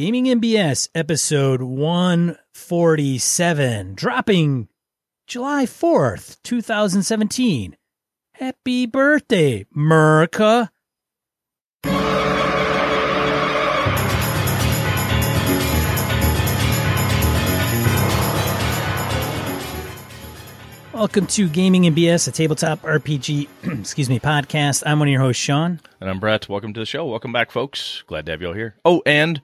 Gaming MBS episode 147, dropping July 4th, 2017. Happy birthday, America. Welcome to Gaming MBS, a tabletop RPG, excuse me, podcast. I'm one of your hosts, Sean. And I'm Brett. Welcome to the show. Welcome back, folks. Glad to have you all here. Oh, and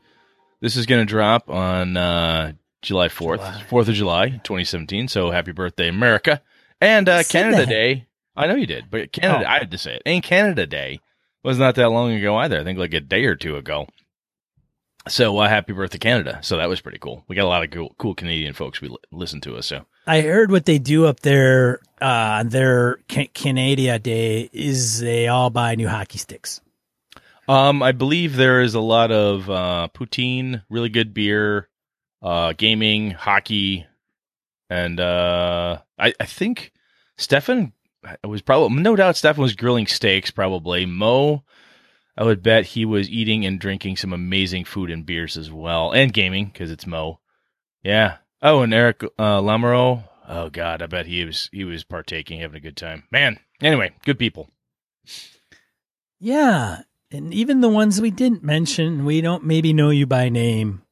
this is going to drop on uh, July 4th, July. 4th of July, 2017. So happy birthday, America. And uh, Canada that. Day. I know you did, but Canada, Oh. I had to say it. And Canada Day was not that long ago either. I think like a day or two ago. So uh, happy birthday, Canada. So that was pretty cool. We got a lot of cool, cool Canadian folks we li- listen to us. So I heard what they do up there uh, on their Ca- Canada Day is they all buy new hockey sticks. Um, I believe there is a lot of uh, poutine, really good beer, uh, gaming, hockey, and uh, I, I think Stefan was probably no doubt Stefan was grilling steaks. Probably Mo, I would bet he was eating and drinking some amazing food and beers as well, and gaming because it's Mo. Yeah. Oh, and Eric uh, Lamoureux. Oh God, I bet he was he was partaking, having a good time. Man. Anyway, good people. Yeah, and even the ones we didn't mention, we don't maybe know you by name.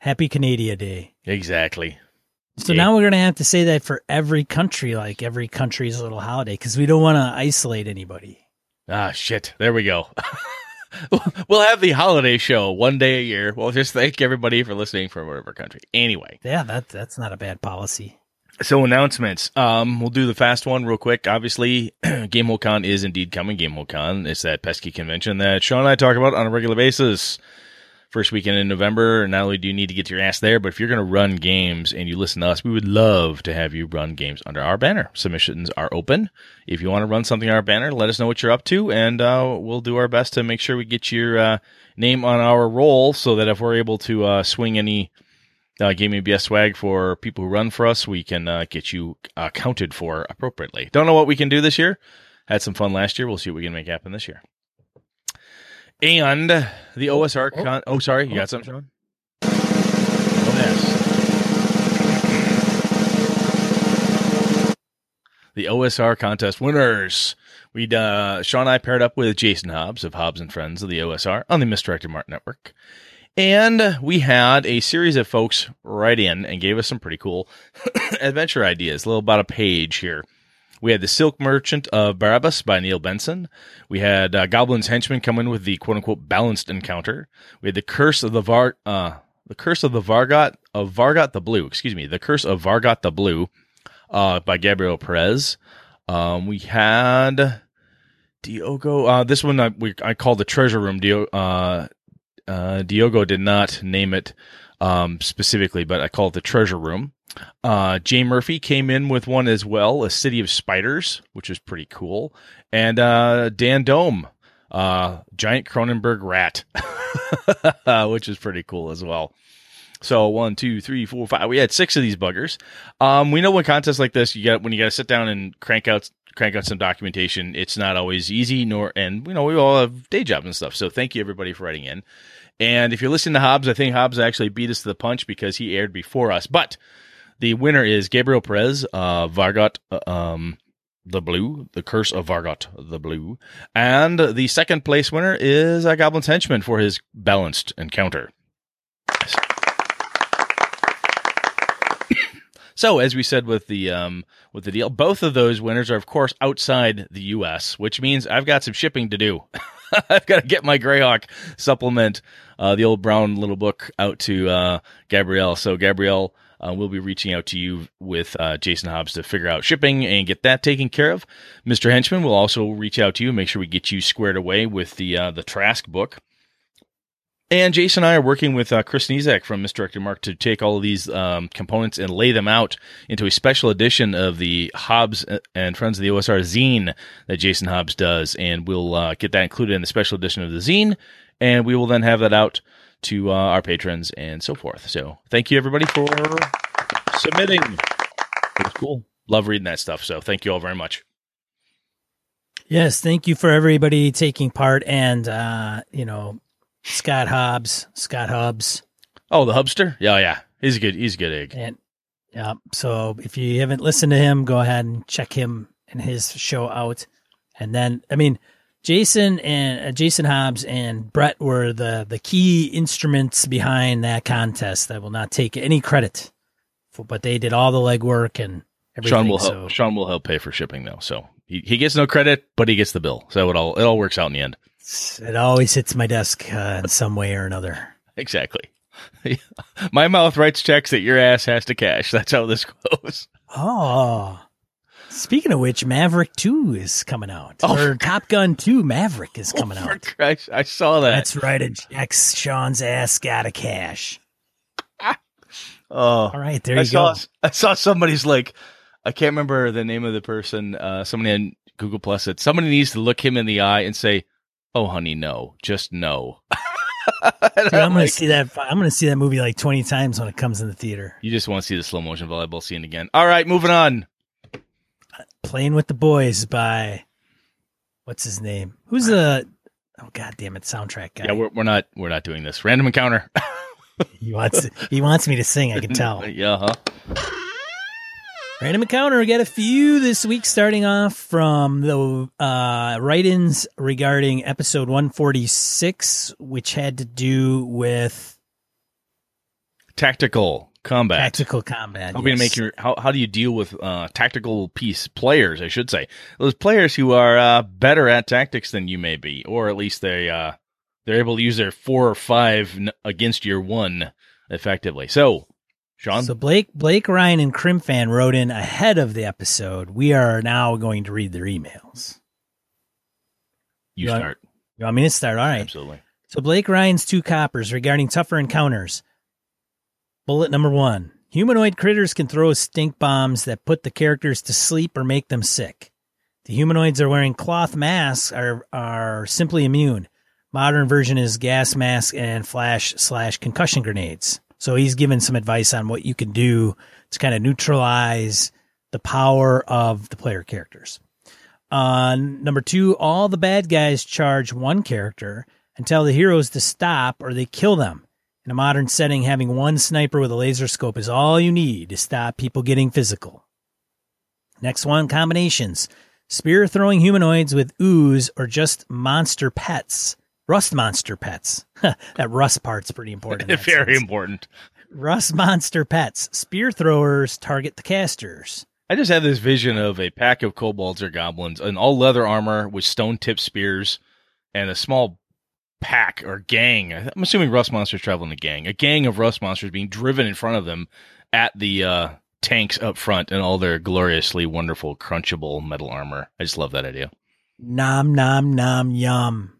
Happy Canada Day. Exactly. So Yeah. now we're gonna have to say that for every country, like every country's little holiday, because we don't want to isolate anybody. Ah, shit. There we go. we'll have the holiday show one day a year. We'll just thank everybody for listening from whatever country. Anyway, Yeah, that that's not a bad policy. So announcements. Um, we'll do the fast one real quick. Obviously, Gamehole Con is indeed coming. Gamehole Con is that pesky convention that Sean and I talk about on a regular basis. First weekend in November. Not only do you need to get your ass there, but if you're going to run games and you listen to us, we would love to have you run games under our banner. Submissions are open. If you want to run something on our banner, let us know what you're up to, and uh, we'll do our best to make sure we get your uh, name on our roll so that if we're able to uh, swing any uh, Gaming BS swag for people who run for us, we can uh, get you uh, counted for appropriately. Don't know what we can do this year. Had some fun last year. We'll see what we can make happen this year. And the OSR oh, con. Oh, sorry, you got something, Sean? Oh, yes. The OSR contest winners. We uh, Sean and I paired up with Jason Hobbs of Hobbs and Friends of the OSR on the Misdirected Mark Network. And we had a series of folks write in and gave us some pretty cool adventure ideas, a little about a page here. We had The Silk Merchant of Barabbas by Neil Benson. We had uh, Goblin's Henchman come in with the quote unquote balanced encounter. We had The Curse of the Var, uh, The Curse of the Vargot, of Vargot the Blue, excuse me, The Curse of Vargot the Blue, uh, by Gabriel Perez. Um, we had Diogo, uh, this one I, we, I called the Treasure Room. Dio, uh, uh, Diogo did not name it um, specifically, but I call it the Treasure Room. Uh, Jay Murphy came in with one as well, A City of Spiders, which is pretty cool. And uh, Dan Dome, uh, Giant Cronenberg Rat, which is pretty cool as well. So one, two, three, four, five. We had six of these buggers. Um, we know when contests like this, you got when you got to sit down and crank out crank out some documentation. It's not always easy, nor and you know we all have day jobs and stuff. So thank you everybody for writing in. And if you're listening to Hobbs, I think Hobbs actually beat us to the punch because he aired before us. But the winner is Gabriel Perez, uh, Vargot, um, the Blue, The Curse of Vargot the Blue. And the second place winner is a Goblin's Henchman for his balanced encounter. So, as we said with the um, with the deal, both of those winners are, of course, outside the U.S., which means I've got some shipping to do. I've got to get my Greyhawk supplement, uh, the old brown little book, out to uh, Gabrielle. So, Gabrielle, uh, we'll be reaching out to you with uh, Jason Hobbs to figure out shipping and get that taken care of. Mr. Henchman will also reach out to you, make sure we get you squared away with the uh, the Trask book. And Jason and I are working with uh, Chris Nizek from Misdirected Mark to take all of these um, components and lay them out into a special edition of the Hobbs and Friends of the OSR zine that Jason Hobbs does. And we'll uh, get that included in the special edition of the zine. And we will then have that out to uh, our patrons and so forth. So thank you, everybody, for submitting. It was cool. Love reading that stuff. So thank you all very much. Yes, thank you for everybody taking part and uh, you know, Scott Hobbs, Scott Hobbs. Oh, the Hubster. Yeah, yeah. He's a good. He's a good egg. and yeah. So if you haven't listened to him, go ahead and check him and his show out. And then, I mean, Jason and uh, Jason Hobbs and Brett were the the key instruments behind that contest. I will not take any credit, for, but they did all the legwork and everything. Sean will help. so Sean will help pay for shipping though, so he, he gets no credit, but he gets the bill. So it all it all works out in the end. It always hits my desk uh, in some way or another. Exactly. My mouth writes checks that your ass has to cash. That's how this goes. Oh. Speaking of which, Maverick 2 is coming out. Oh, or Top Gun 2 Maverick is coming Oh, out. Christ, I saw that. That's right. A X Sean's ass got a cash. oh, All right, there I you saw go. I saw somebody's like I can't remember the name of the person. Uh, somebody on Google Plus said somebody needs to look him in the eye and say, "Oh, honey, no, just no." Dude, I'm I'm gonna like, see that. I'm gonna see that movie like 20 times when it comes in the theater. You just want to see the slow motion volleyball scene again. All right, moving on. Playing with the Boys by what's his name? Who's the oh god damn it soundtrack guy? Yeah, we're, we're not we're not doing this. Random encounter. he wants he wants me to sing. I can tell. yeah, huh? Random encounter. We got a few this week, starting off from the uh, write-ins regarding episode 146, which had to do with Tactical combat. tactical combat. How, do you yes. make your, how, how do you deal with uh, tactical piece players? I should say those players who are uh, better at tactics than you may be, or at least they uh, they're able to use their four or five n- against your one effectively. So, Sean, So Blake, Blake, Ryan, and Crimfan wrote in ahead of the episode. We are now going to read their emails. you yeah. start You want me to start? All right. absolutely. So Blake Ryan's two coppers regarding tougher encounters. Bullet number one. Humanoid critters can throw stink bombs that put the characters to sleep or make them sick. The humanoids are wearing cloth masks are are simply immune. Modern version is gas mask and flash slash concussion grenades. So he's given some advice on what you can do to kind of neutralize the power of the player characters. Uh, number two, all the bad guys charge one character and tell the heroes to stop or they kill them. In a modern setting, having one sniper with a laser scope is all you need to stop people getting physical. Next one, combinations. Spear throwing humanoids with ooze or just monster pets. Rust monster pets. that rust part's pretty important. Very sense. important. Rust monster pets. Spear throwers target the casters. I just have this vision of a pack of kobolds or goblins in all leather armor with stone tipped spears and a small pack or gang. I'm assuming rust monsters travel in a gang. A gang of rust monsters being driven in front of them at the uh, tanks up front in all their gloriously wonderful crunchable metal armor. I just love that idea. Nom nom nom yum.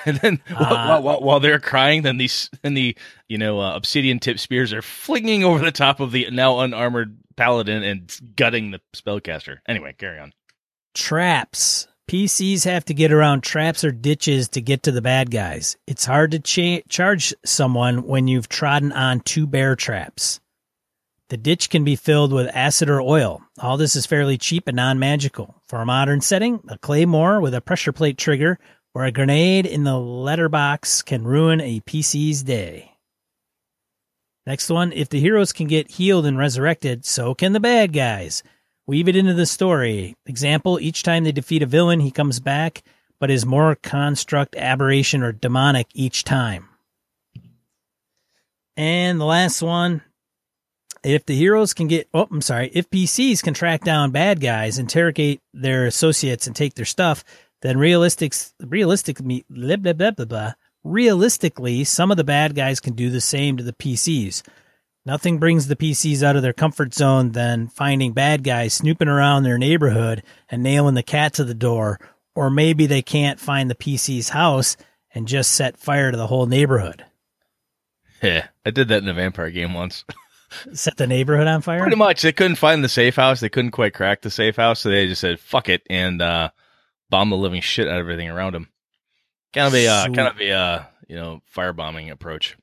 And then while, Uh, while, while, while they're crying, then these then the you know uh, obsidian tip spears are flinging over the top of the now unarmored paladin and gutting the spellcaster. Anyway, carry on. Traps. PCs have to get around traps or ditches to get to the bad guys. It's hard to cha- charge someone when you've trodden on two bear traps. The ditch can be filled with acid or oil. All this is fairly cheap and non magical. For a modern setting, a claymore with a pressure plate trigger or a grenade in the letterbox can ruin a PC's day. Next one if the heroes can get healed and resurrected, so can the bad guys. Weave it into the story. Example, each time they defeat a villain, he comes back, but is more construct, aberration, or demonic each time. And the last one, if the heroes can get, oh, I'm sorry, if PCs can track down bad guys, interrogate their associates, and take their stuff, then realistic, realistic, blah, blah, blah, blah, blah, realistically, some of the bad guys can do the same to the PCs. Nothing brings the PCs out of their comfort zone than finding bad guys snooping around their neighborhood and nailing the cat to the door, or maybe they can't find the PC's house and just set fire to the whole neighborhood. Yeah, I did that in a vampire game once. Set the neighborhood on fire? Pretty much, they couldn't find the safe house. They couldn't quite crack the safe house, so they just said "fuck it" and uh, bomb the living shit out of everything around him. Kind of a uh, kind of a uh, you know firebombing approach.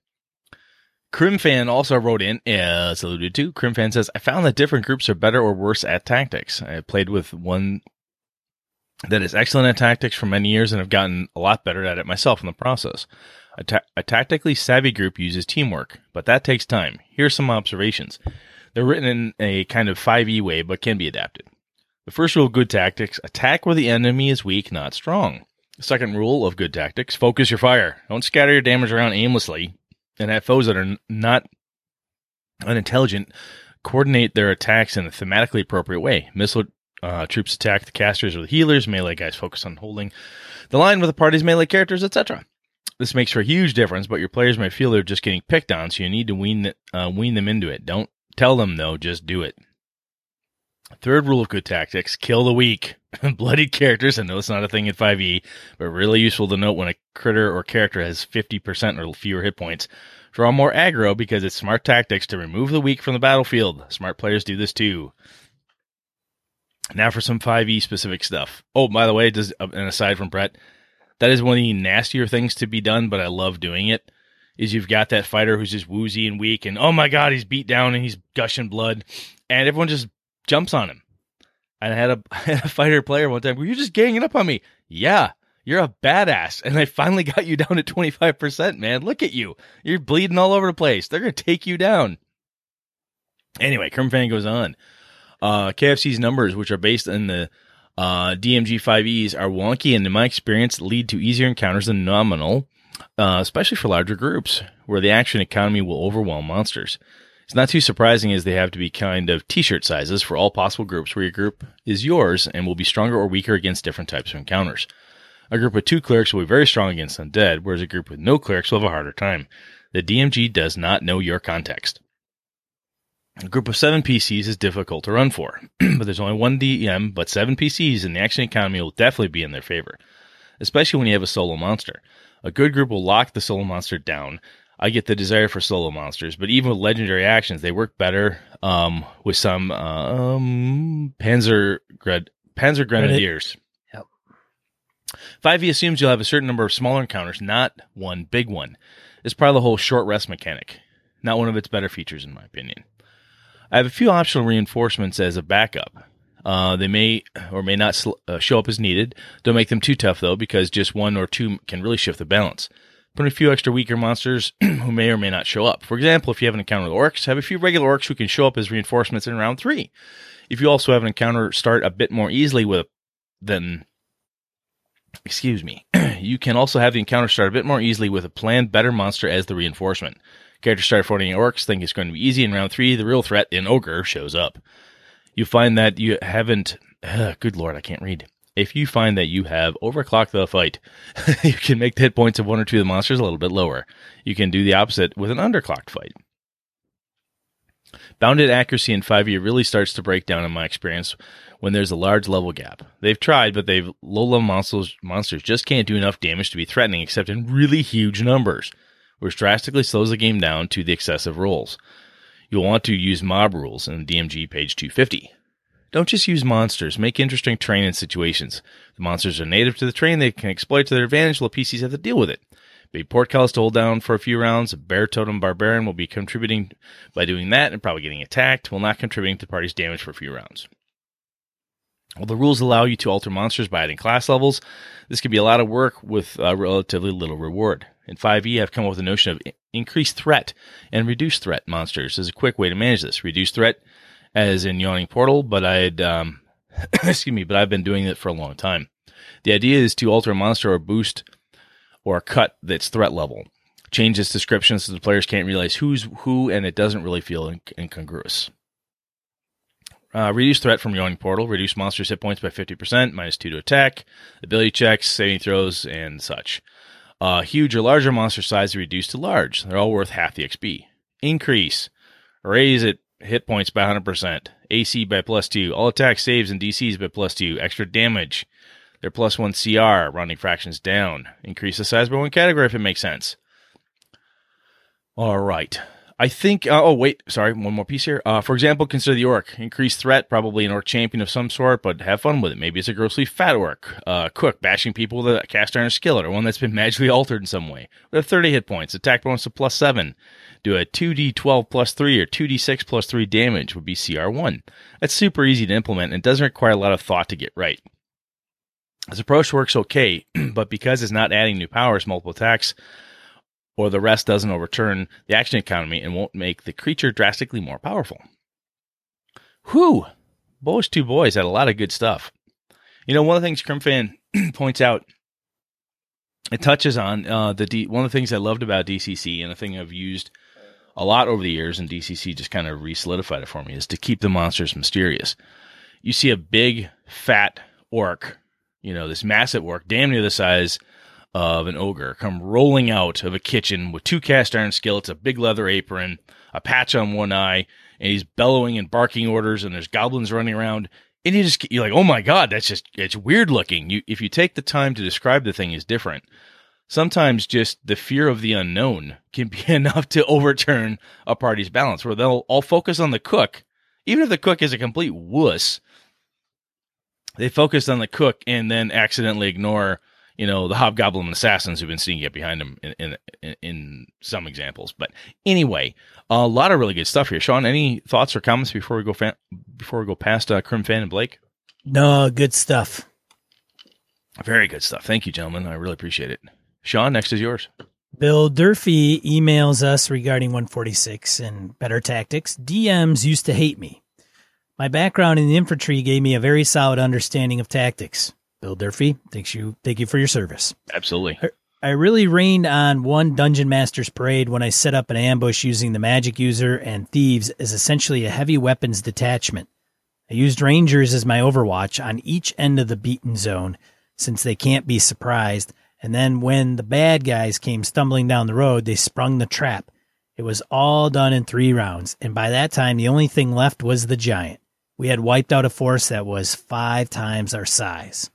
Crimfan also wrote in, as alluded to. Crimfan says, "I found that different groups are better or worse at tactics. I played with one that is excellent at tactics for many years and have gotten a lot better at it myself in the process. A, ta- a tactically savvy group uses teamwork, but that takes time. Here's some observations. They're written in a kind of 5e way, but can be adapted. The first rule of good tactics attack where the enemy is weak, not strong. The second rule of good tactics focus your fire. Don't scatter your damage around aimlessly and have foes that are not unintelligent coordinate their attacks in a thematically appropriate way. Missile uh, troops attack the casters or the healers. Melee guys focus on holding the line with the party's melee characters, etc. This makes for a huge difference, but your players may feel they're just getting picked on, so you need to wean, uh, wean them into it. Don't tell them, though, just do it. Third rule of good tactics kill the weak. Bloodied characters, I know it's not a thing in 5e, but really useful to note when a critter or character has 50% or fewer hit points. Draw more aggro because it's smart tactics to remove the weak from the battlefield. Smart players do this too. Now for some 5e specific stuff. Oh, by the way, does uh, and aside from Brett, that is one of the nastier things to be done, but I love doing it. Is you've got that fighter who's just woozy and weak, and oh my god, he's beat down and he's gushing blood, and everyone just jumps on him. And I had had a fighter player one time. Were you just ganging up on me? Yeah, you're a badass, and I finally got you down to twenty five percent. Man, look at you. You're bleeding all over the place. They're gonna take you down. Anyway, Kermfan goes on. Uh, KFC's numbers, which are based on the uh, DMG 5Es, are wonky and, in my experience, lead to easier encounters than nominal, uh, especially for larger groups, where the action economy will overwhelm monsters. It's not too surprising as they have to be kind of t-shirt sizes for all possible groups where your group is yours and will be stronger or weaker against different types of encounters. A group with two clerics will be very strong against undead, whereas a group with no clerics will have a harder time. The DMG does not know your context. A group of seven PCs is difficult to run for, but there's only one DM, but seven PCs and the action economy will definitely be in their favor, especially when you have a solo monster. A good group will lock the solo monster down, I get the desire for solo monsters, but even with legendary actions, they work better um, with some um, Panzer Panzer Grenadiers. Yep. 5e assumes you'll have a certain number of smaller encounters, not one big one. It's of the whole short rest mechanic. Not one of its better features, in my opinion. I have a few optional reinforcements as a backup. Uh, they may or may not sl- uh, show up as needed. Don't make them too tough, though, because just one or two can really shift the balance put a few extra weaker monsters who may or may not show up. For example, if you have an encounter with orcs, have a few regular orcs who can show up as reinforcements in round three. If you also have an encounter start a bit more easily with then excuse me, you can also have the encounter start a bit more easily with a planned better monster as the reinforcement. Characters start fighting orcs, think it's going to be easy. In round three, the real threat, in ogre, shows up. You find that you haven't. Uh, good lord, I can't read if you find that you have overclocked the fight, you can make the hit points of one or two of the monsters a little bit lower. You can do the opposite with an underclocked fight. Bounded accuracy in 5e really starts to break down in my experience when there's a large level gap. They've tried, but they've low level monsters, monsters just can't do enough damage to be threatening except in really huge numbers, which drastically slows the game down to the excessive rolls. You'll want to use mob rules in DMG page 250. Don't just use monsters. Make interesting terrain and situations. The monsters are native to the terrain. They can exploit to their advantage while PCs have to deal with it. Big portcullis to hold down for a few rounds. A bear totem barbarian will be contributing by doing that and probably getting attacked while not contributing to the party's damage for a few rounds. While the rules allow you to alter monsters by adding class levels, this can be a lot of work with uh, relatively little reward. In 5e, I've come up with the notion of increased threat and reduced threat monsters as a quick way to manage this. Reduced threat as in Yawning Portal, but I'd, um, excuse me, but I've been doing it for a long time. The idea is to alter a monster or boost or cut its threat level. Change its description so the players can't realize who's who and it doesn't really feel incongruous. Uh, reduce threat from Yawning Portal. Reduce monsters' hit points by 50%, minus 2 to attack, ability checks, saving throws, and such. Uh, huge or larger monster size reduced to large. They're all worth half the XP. Increase. Raise it hit points by 100%, AC by plus 2, all attack saves and DCs by plus 2, extra damage. They're plus 1 CR, rounding fractions down. Increase the size by one category if it makes sense. All right. I think. Uh, oh wait, sorry, one more piece here. Uh, for example, consider the orc. Increased threat, probably an orc champion of some sort, but have fun with it. Maybe it's a grossly fat orc, uh, cook bashing people with a cast iron skillet, or one that's been magically altered in some way. With 30 hit points, attack bonus of plus seven. Do a 2d12 plus three or 2d6 plus three damage would be CR1. That's super easy to implement and doesn't require a lot of thought to get right. This approach works okay, but because it's not adding new powers, multiple attacks or the rest doesn't overturn the action economy and won't make the creature drastically more powerful. Whew! Those two boys had a lot of good stuff. You know, one of the things Crimfan points out, it touches on uh, the D- one of the things I loved about DCC and a thing I've used a lot over the years, and DCC just kind of re-solidified it for me, is to keep the monsters mysterious. You see a big, fat orc, you know, this massive orc, damn near the size of an ogre, come rolling out of a kitchen with two cast iron skillets, a big leather apron, a patch on one eye, and he's bellowing and barking orders, and there's goblins running around. And you just you're like, oh my god, that's just it's weird looking. You if you take the time to describe the thing is different sometimes just the fear of the unknown can be enough to overturn a party's balance where they'll all focus on the cook. Even if the cook is a complete wuss they focus on the cook and then accidentally ignore you know the hobgoblin assassins who've been sneaking up behind them in, in, in some examples. But anyway a lot of really good stuff here. Sean any thoughts or comments before we go fa- before we go past uh, crim fan and blake? No, good stuff. very good stuff. Thank you gentlemen. I really appreciate it sean next is yours Bill Durfee emails us regarding 146 and better tactics. DMs used to hate me. My background in the infantry gave me a very solid understanding of tactics. Bill Durfee, thanks you, thank you for your service. absolutely I really rained on one Dungeon Master's Parade when I set up an ambush using the magic user and thieves as essentially a heavy weapons detachment. I used rangers as my overwatch on each end of the beaten zone since they can't be surprised. And then when the bad guys came stumbling down the road, they sprung the trap. It was all done in three rounds. And by that time, the only thing left was the giant. We had wiped out a force that was five times our size.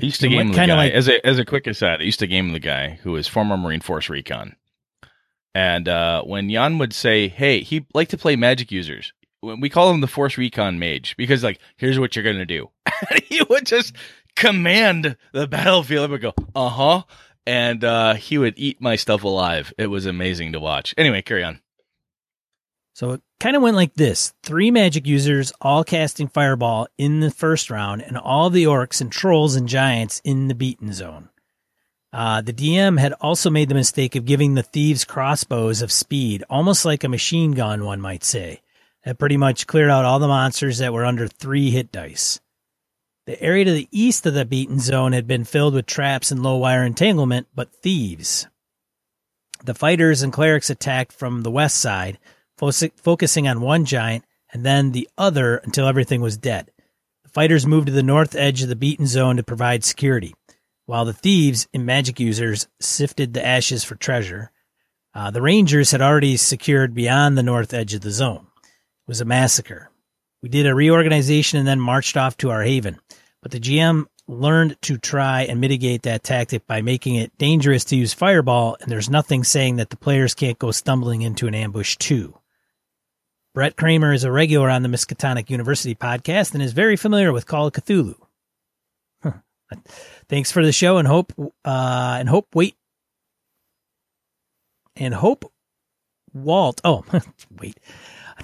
I used to And game the guy like- as a as a quick aside. I used to game the guy who was former Marine Force Recon, and uh, when Jan would say, "Hey, he liked to play magic users," we call him the Force Recon Mage because like, here's what you're gonna do. He would just command the battlefield. I would go, "Uh huh," and uh, he would eat my stuff alive. It was amazing to watch. Anyway, carry on. So it kind of went like this three magic users all casting fireball in the first round, and all the orcs and trolls and giants in the beaten zone. Uh, the DM had also made the mistake of giving the thieves crossbows of speed, almost like a machine gun, one might say. That pretty much cleared out all the monsters that were under three hit dice. The area to the east of the beaten zone had been filled with traps and low wire entanglement, but thieves. The fighters and clerics attacked from the west side, fo- focusing on one giant and then the other until everything was dead. The fighters moved to the north edge of the beaten zone to provide security, while the thieves and magic users sifted the ashes for treasure. Uh, the rangers had already secured beyond the north edge of the zone. It was a massacre. We did a reorganization and then marched off to our haven, but the GM learned to try and mitigate that tactic by making it dangerous to use fireball, and there's nothing saying that the players can't go stumbling into an ambush too. Brett Kramer is a regular on the Miskatonic University podcast and is very familiar with Call of Cthulhu. Thanks for the show and hope uh and hope wait and hope Walt oh wait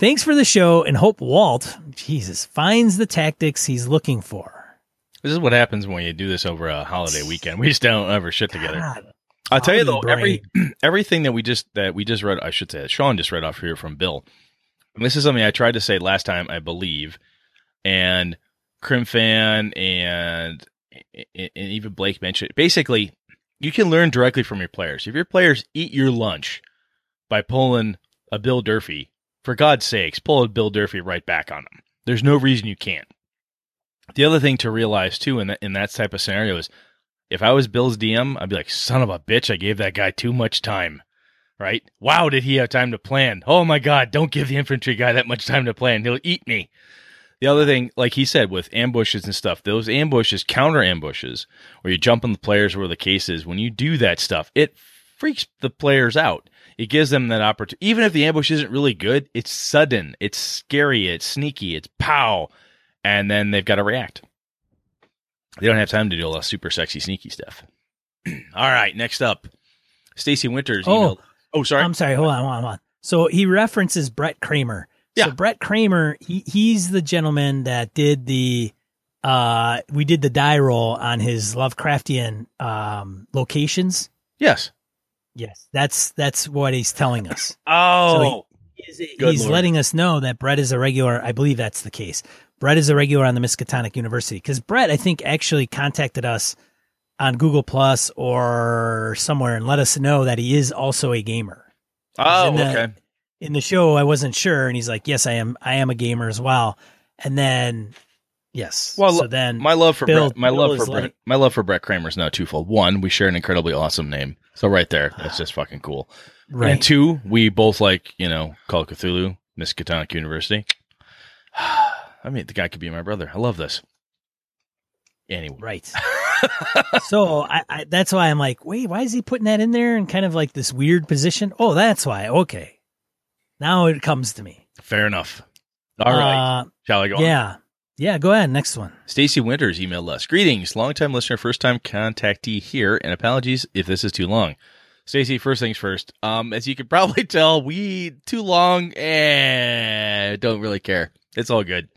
thanks for the show and hope Walt Jesus finds the tactics he's looking for. This is what happens when you do this over a holiday weekend. We just don't ever shit together. God, I'll tell you though, every everything that we just that we just read, I should say, that Sean just read off here from Bill. And this is something I tried to say last time, I believe, and Crimfan and and even Blake mentioned. Basically, you can learn directly from your players. If your players eat your lunch by pulling a Bill Durfee, for God's sakes, pull Bill Durfee right back on them. There's no reason you can't. The other thing to realize too in that in that type of scenario is if I was Bill's DM, I'd be like, son of a bitch, I gave that guy too much time. Right? Wow, did he have time to plan? Oh my God, don't give the infantry guy that much time to plan. He'll eat me. The other thing, like he said, with ambushes and stuff, those ambushes, counter ambushes, where you jump on the players where the case is, when you do that stuff, it freaks the players out. It gives them that opportunity. Even if the ambush isn't really good, it's sudden, it's scary, it's sneaky, it's pow, and then they've got to react. They don't have time to do all that super sexy sneaky stuff. all right, next up, Stacy Winters. Oh. emailed- oh, sorry. I'm sorry. Hold on, hold on, hold on. So he references Brett Kramer. Yeah. So Brett Kramer, he he's the gentleman that did the uh we did the die roll on his Lovecraftian um locations. yes. Yes, that's that's what he's telling us. Oh, He's, he's letting us know that Brett is a regular. I believe that's the case. Brett is a regular on the Miskatonic University because Brett, I think, actually contacted us on Google Plus or somewhere and let us know that he is also a gamer. oh, in the- okay. In the show, I wasn't sure, and he's like, "Yes, I am. I am a gamer as well." And then, yes, Well, so then My love for Bill- Brett, my Bill love for Brett, like- my love for Brett Kramer is now twofold. One, we share an incredibly awesome name, so right there, that's just fucking cool. right, And two, we both like you know Call of Cthulhu, Miskatonic University. I mean, the guy could be my brother. I love this. Anyway, right. so I, I that's why I'm like, wait, why is he putting that in there in kind of like this weird position? Oh, that's why. Okay, now it comes to me. fair enough. All right, Uh, shall I go? on? Yeah. Go ahead. Next one. Stacy Winters emailed us. Greetings, longtime listener, first time contactee here, and apologies if this is too long. Stacy, first things first. Um, as you can probably tell, we too long and don't really care. It's all good.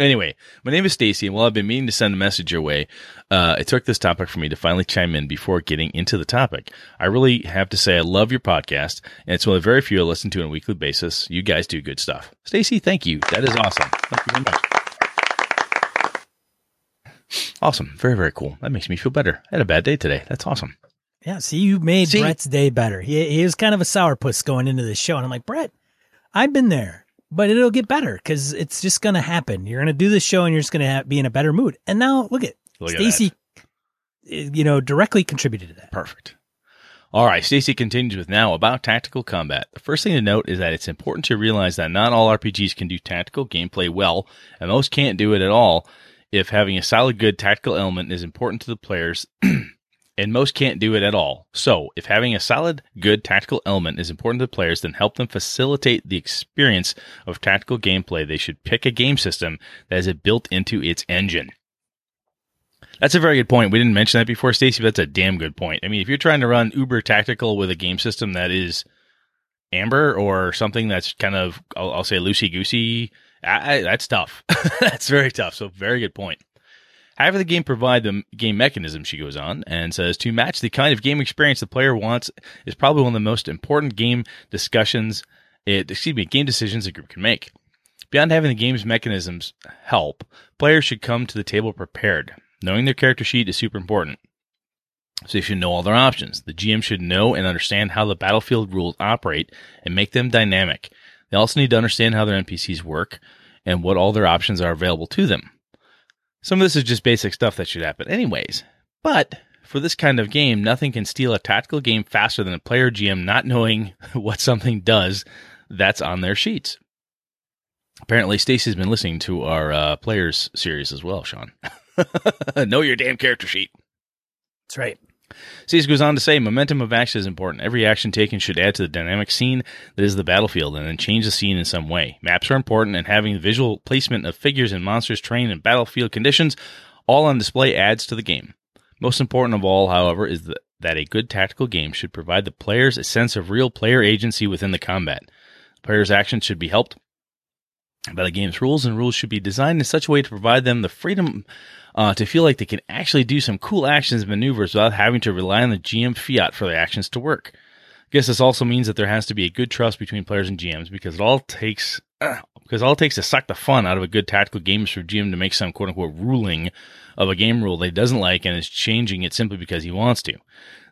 Anyway, my name is Stacy, and while I've been meaning to send a message your way, uh, it took this topic for me to finally chime in before getting into the topic. I really have to say I love your podcast, and it's one of the very few I listen to on a weekly basis. You guys do good stuff. Stacy, thank you. That is awesome. Thank you very much. Awesome. Very, very cool. That makes me feel better. I had a bad day today. That's awesome. Yeah. See, you made See? Brett's day better. He he was kind of a sourpuss going into this show, and I'm like, Brett, I've been there, but it'll get better because it's just gonna happen. You're gonna do this show, and you're just gonna be in a better mood. And now look at Look at Stacy. Eh, you know, directly contributed to that. Perfect. All right, Stacy continues with now about tactical combat. The first thing to note is that it's important to realize that not all RPGs can do tactical gameplay well, and most can't do it at all if having a solid good tactical element is important to the players and most can't do it at all. So, if having a solid good tactical element is important to the players, then help them facilitate the experience of tactical gameplay. They should pick a game system that it built into its engine. That's a very good point. We didn't mention that before, Stacy, but that's a damn good point. I mean, if you're trying to run uber tactical with a game system that is Amber or something that's kind of, I'll, I'll say, loosey goosey, I, that's tough. that's very tough. So, very good point. However, the game provide the game mechanism, she goes on and says, to match the kind of game experience the player wants is probably one of the most important game discussions, it, excuse me, game decisions a group can make. Beyond having the game's mechanisms help, players should come to the table prepared. Knowing their character sheet is super important. So they should know all their options. The GM should know and understand how the battlefield rules operate and make them dynamic. They also need to understand how their NPCs work and what all their options are available to them. Some of this is just basic stuff that should happen anyways. But for this kind of game, nothing can steal a tactical game faster than a player GM not knowing what something does that's on their sheets. Apparently, Stacy's been listening to our uh, players series as well, Sean. know your damn character sheet. That's right. Stacy goes on to say, momentum of action is important. Every action taken should add to the dynamic scene that is the battlefield and then change the scene in some way. Maps are important and having the visual placement of figures and monsters trained in battlefield conditions all on display adds to the game. Most important of all, however, is that that a good tactical game should provide the players a sense of real player agency within the combat. The player's actions should be helped by the game's rules, and rules should be designed in such a way to provide them the freedom uh, to feel like they can actually do some cool actions and maneuvers without having to rely on the GM fiat for their actions to work. I guess this also means that there has to be a good trust between players and GMs because it all takes uh, because all it takes to suck the fun out of a good tactical game is for GM to make some quote unquote ruling of a game rule that he doesn't like and is changing it simply because he wants to.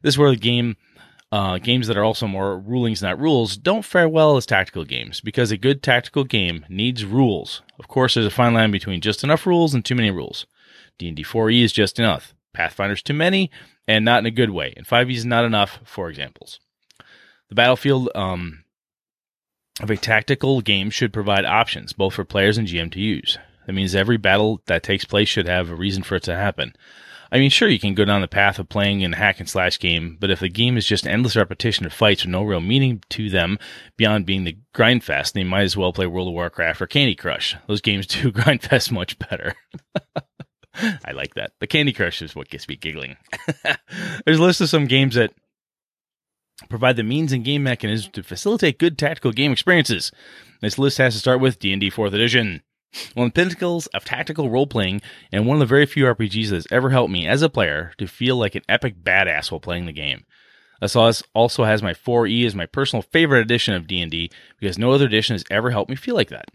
This is where the game uh, games that are also more rulings not rules don't fare well as tactical games because a good tactical game needs rules. Of course, there's a fine line between just enough rules and too many rules. D&D 4e is just enough. Pathfinder's too many and not in a good way. And 5e is not enough, for examples. The battlefield um, of a tactical game should provide options, both for players and GM to use. That means every battle that takes place should have a reason for it to happen. I mean, sure, you can go down the path of playing in a hack and slash game, but if the game is just endless repetition of fights with no real meaning to them beyond being the grind fest, then you might as well play World of Warcraft or Candy Crush. Those games do grind fest much better. I like that. The Candy Crush is what gets me giggling. There's a list of some games that provide the means and game mechanisms to facilitate good tactical game experiences. This list has to start with D&D 4th Edition. One of the pinnacles of tactical role playing, and one of the very few RPGs that has ever helped me as a player to feel like an epic badass while playing the game. This also has my 4E as my personal favorite edition of D&D because no other edition has ever helped me feel like that.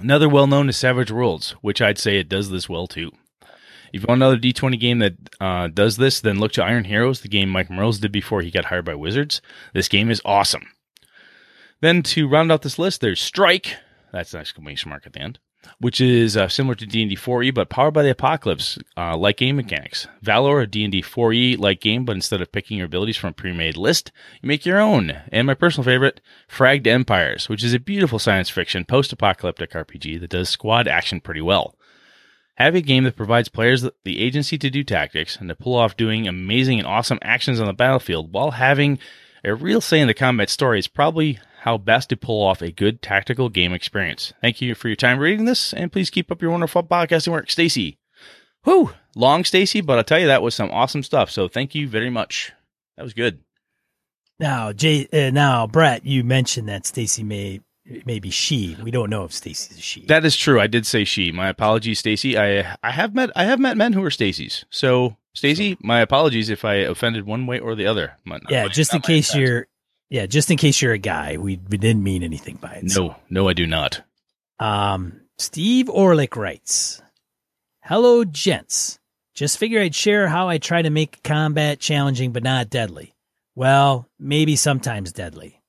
Another well known is Savage Worlds, which I'd say it does this well too. If you want another D20 game that uh, does this, then look to Iron Heroes, the game Mike Mearls did before he got hired by Wizards. This game is awesome. Then to round out this list, there's Strike. That's an exclamation mark at the end which is uh, similar to D&D 4e, but powered by the Apocalypse, uh, like game mechanics. Valor, a D&D 4e like game, but instead of picking your abilities from a pre-made list, you make your own. And my personal favorite, Fragged Empires, which is a beautiful science fiction post-apocalyptic RPG that does squad action pretty well. Have a game that provides players the agency to do tactics and to pull off doing amazing and awesome actions on the battlefield while having a real say in the combat story is probably how best to pull off a good tactical game experience. Thank you for your time reading this, and please keep up your wonderful podcasting work, Stacy. Whew, long Stacy, but I'll tell you that was some awesome stuff. So thank you very much. That was good. Now, Jay, uh, now Brett, you mentioned that Stacy may maybe she. We don't know if Stacy's a she. That is true. I did say she. My apologies, Stacy. I I have met I have met men who are Stacy's. So Stacy, my apologies if I offended one way or the other. Not yeah, just in case you're yeah, just in case you're a guy, we, we didn't mean anything by it. No, so. no, I do not. Um, Steve Orlick writes, "Hello, gents. Just figure I'd share how I try to make combat challenging but not deadly. Well, maybe sometimes deadly.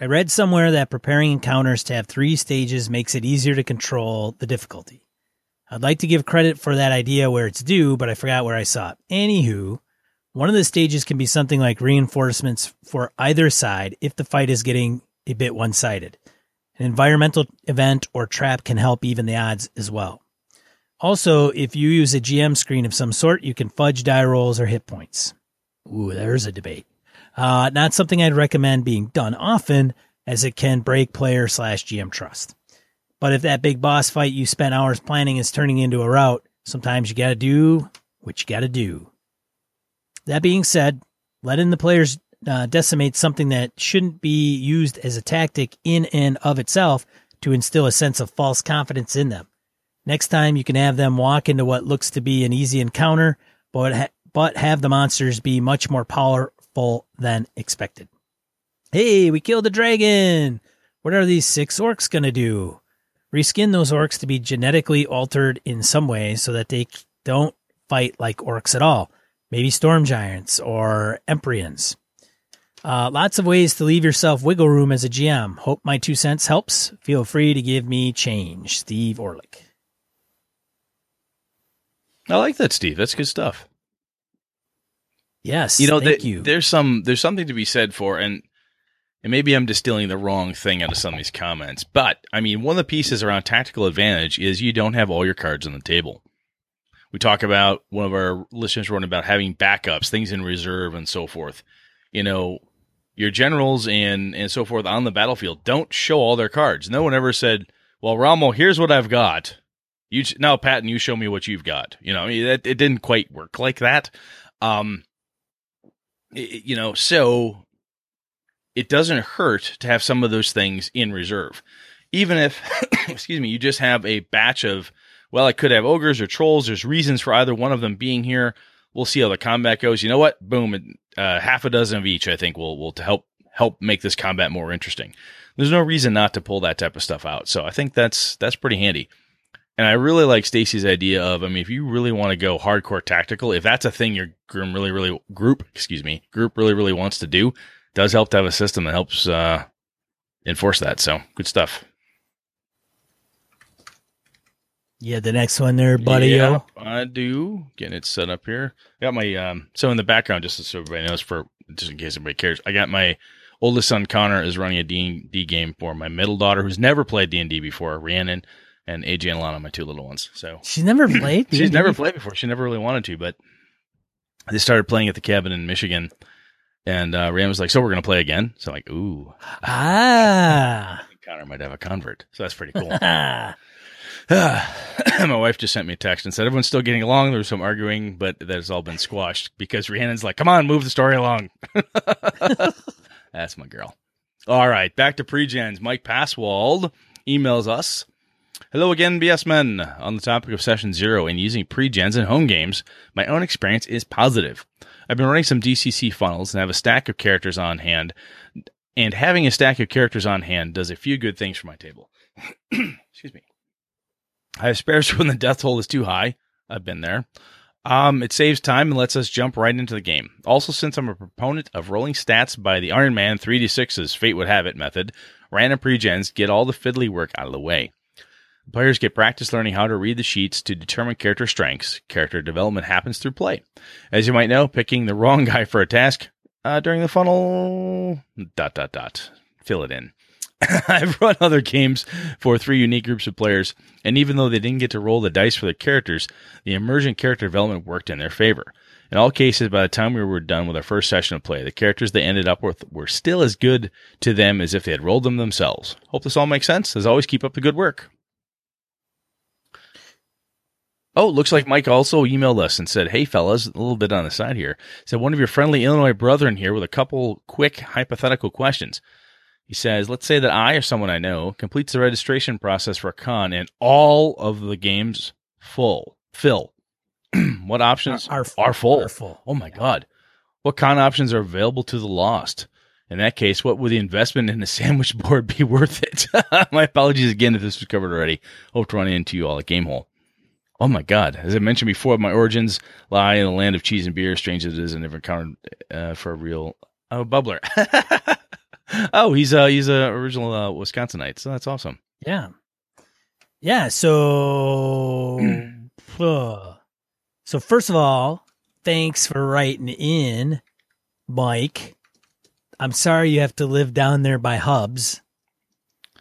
I read somewhere that preparing encounters to have three stages makes it easier to control the difficulty. I'd like to give credit for that idea where it's due, but I forgot where I saw it. Anywho, one of the stages can be something like reinforcements for either side if the fight is getting a bit one sided. An environmental event or trap can help even the odds as well. Also, if you use a GM screen of some sort, you can fudge die rolls or hit points. Ooh, there's a debate. Uh, not something I'd recommend being done often, as it can break player slash GM trust. But if that big boss fight you spent hours planning is turning into a rout, sometimes you gotta do what you gotta do. That being said, letting the players uh, decimate something that shouldn't be used as a tactic in and of itself to instill a sense of false confidence in them. Next time, you can have them walk into what looks to be an easy encounter, but ha- but have the monsters be much more powerful than expected. Hey, we killed a dragon. What are these six orcs going to do? Reskin those orcs to be genetically altered in some way so that they don't fight like orcs at all maybe storm giants or Empyreans. Uh, lots of ways to leave yourself wiggle room as a GM. Hope my two cents helps. Feel free to give me change. Steve Orlick. I like that, Steve. That's good stuff. Yes, you know, thank the, you. There's some there's something to be said for, and and maybe I'm distilling the wrong thing out of some of these comments, but I mean, one of the pieces around tactical advantage is you don't have all your cards on the table. We talk about one of our listeners wrote about having backups, things in reserve, and so forth. You know, your generals and and so forth on the battlefield don't show all their cards. No one ever said, "Well, Rommel, here's what I've got. You now, Patton, you show me what you've got." You know, it, it didn't quite work like that. Um, it, you know, so it doesn't hurt to have some of those things in reserve, even if, excuse me, you just have a batch of well, I could have ogres or trolls. There's reasons for either one of them being here. We'll see how the combat goes. You know what? Boom, uh, half a dozen of each. I think will will to help help make this combat more interesting. There's no reason not to pull that type of stuff out. So I think that's that's pretty handy. And I really like Stacy's idea of, I mean, if you really want to go hardcore tactical, if that's a thing your group really, really group, excuse me, group really, really wants to do, does help to have a system that helps uh, enforce that. So good stuff. Yeah, the next one there, buddy. Yeah, I do. Getting it set up here. I got my um. So in the background, just so everybody knows, for just in case anybody cares, I got my oldest son Connor is running a D D game for my middle daughter who's never played D and D before, Rhiannon, and AJ and Alana, my two little ones. So she's never played. she's D&D? never played before. She never really wanted to, but they started playing at the cabin in Michigan. And uh, Rhiannon was like, "So we're gonna play again?" So I'm like, "Ooh, ah." Connor might have a convert, so that's pretty cool. my wife just sent me a text and said everyone's still getting along. There was some arguing, but that has all been squashed because Rhiannon's like, "Come on, move the story along." That's my girl. All right, back to pregens. Mike Passwald emails us. Hello again, BS men. On the topic of session zero and using pregens in home games, my own experience is positive. I've been running some DCC funnels and have a stack of characters on hand. And having a stack of characters on hand does a few good things for my table. Excuse me. I have spares when the death toll is too high. I've been there. Um, it saves time and lets us jump right into the game. Also, since I'm a proponent of rolling stats by the Iron Man 3d6's Fate Would Have It method, random pregens get all the fiddly work out of the way. Players get practice learning how to read the sheets to determine character strengths. Character development happens through play. As you might know, picking the wrong guy for a task uh, during the funnel, dot, dot, dot, fill it in. I've run other games for three unique groups of players, and even though they didn't get to roll the dice for their characters, the emergent character development worked in their favor. In all cases, by the time we were done with our first session of play, the characters they ended up with were still as good to them as if they had rolled them themselves. Hope this all makes sense. As always, keep up the good work. Oh, looks like Mike also emailed us and said, Hey, fellas, a little bit on the side here. Said one of your friendly Illinois brethren here with a couple quick hypothetical questions. He says, Let's say that I or someone I know completes the registration process for a con and all of the games full, fill. what options Are- are full. Are full. Are full. Oh my God. What con options are available to the lost? In that case, what would the investment in the sandwich board be worth it? my apologies again if this was covered already. Hope to run into you all at Game Gamehole. Oh my God! As I mentioned before, my origins lie in the land of cheese and beer. Strange as it is, I never encountered uh, for a real oh bubbler. oh, he's uh he's a original uh, Wisconsinite, so that's awesome. Yeah. Yeah. So, uh, so first of all, thanks for writing in, Mike. I'm sorry you have to live down there by Hubs.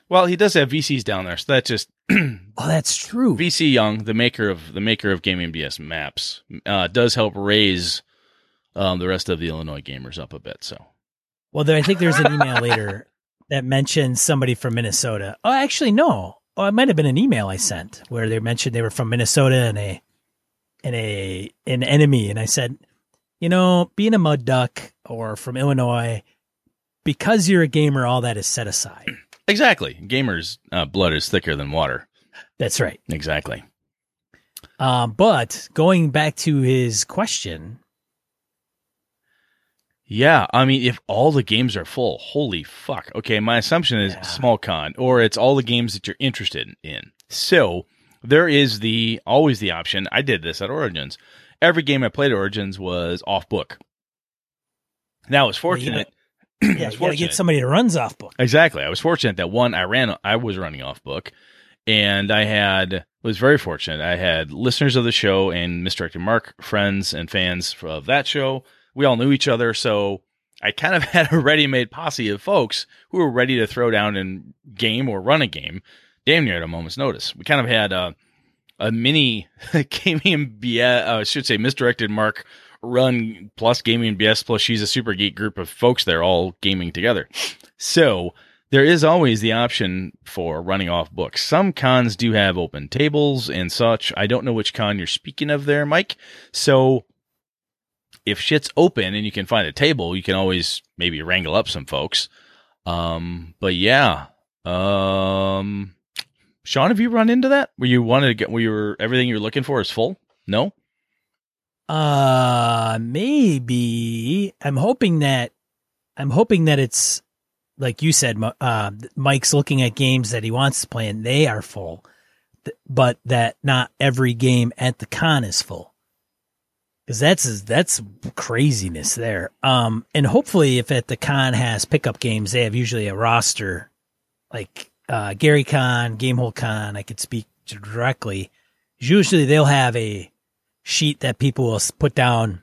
Well, he does have VCs down there, so that just Oh, that's true. VC Young, the maker of the maker of Gaming BS maps, uh, does help raise um, the rest of the Illinois gamers up a bit. So Well, there, I think there's an email later that mentions somebody from Minnesota. Oh, actually, no. Oh, it might have been an email I sent where they mentioned they were from Minnesota and a and a an enemy, and I said, you know, being a mud duck or from Illinois, because you're a gamer, all that is set aside. exactly, gamers' uh, blood is thicker than water. That's right. Exactly. Um, but going back to his question, Yeah, I mean, if all the games are full, holy fuck. Okay, my assumption is Yeah. small con, or it's all the games that you're interested in. So there is the always the option. I did this at Origins. Every game I played at Origins was off book. Now, I was Well, you fortunate. yeah, I was you gotta fortunate. get somebody that runs off book. Exactly. I was fortunate that one I ran I was running off book and I had was very fortunate. I had listeners of the show and Misdirected Mark friends and fans of that show. We all knew each other, so I kind of had a ready-made posse of folks who were ready to throw down and game or run a game damn near at a moment's notice. We kind of had a a mini gaming BS, uh, I should say misdirected Mark run plus gaming BS plus she's a super geek group of folks there all gaming together. So there is always the option for running off books. Some cons do have open tables and such. I don't know which con you're speaking of there, Mike. So if shit's open and you can find a table, you can always maybe wrangle up some folks. Um, but yeah, um, Sean, have you run into that? Where you wanted to get, where you were, everything you're looking for is full? No? Uh, maybe. I'm hoping that I'm hoping that it's like you said. Uh, Mike's looking at games that he wants to play, and they are full, but that not every game at the con is full. Because that's that's craziness there. Um, and hopefully, if at the con has pickup games, they have usually a roster, like uh, Gary Con, Gamehole Con. I could speak directly. Usually, they'll have a sheet that people will put down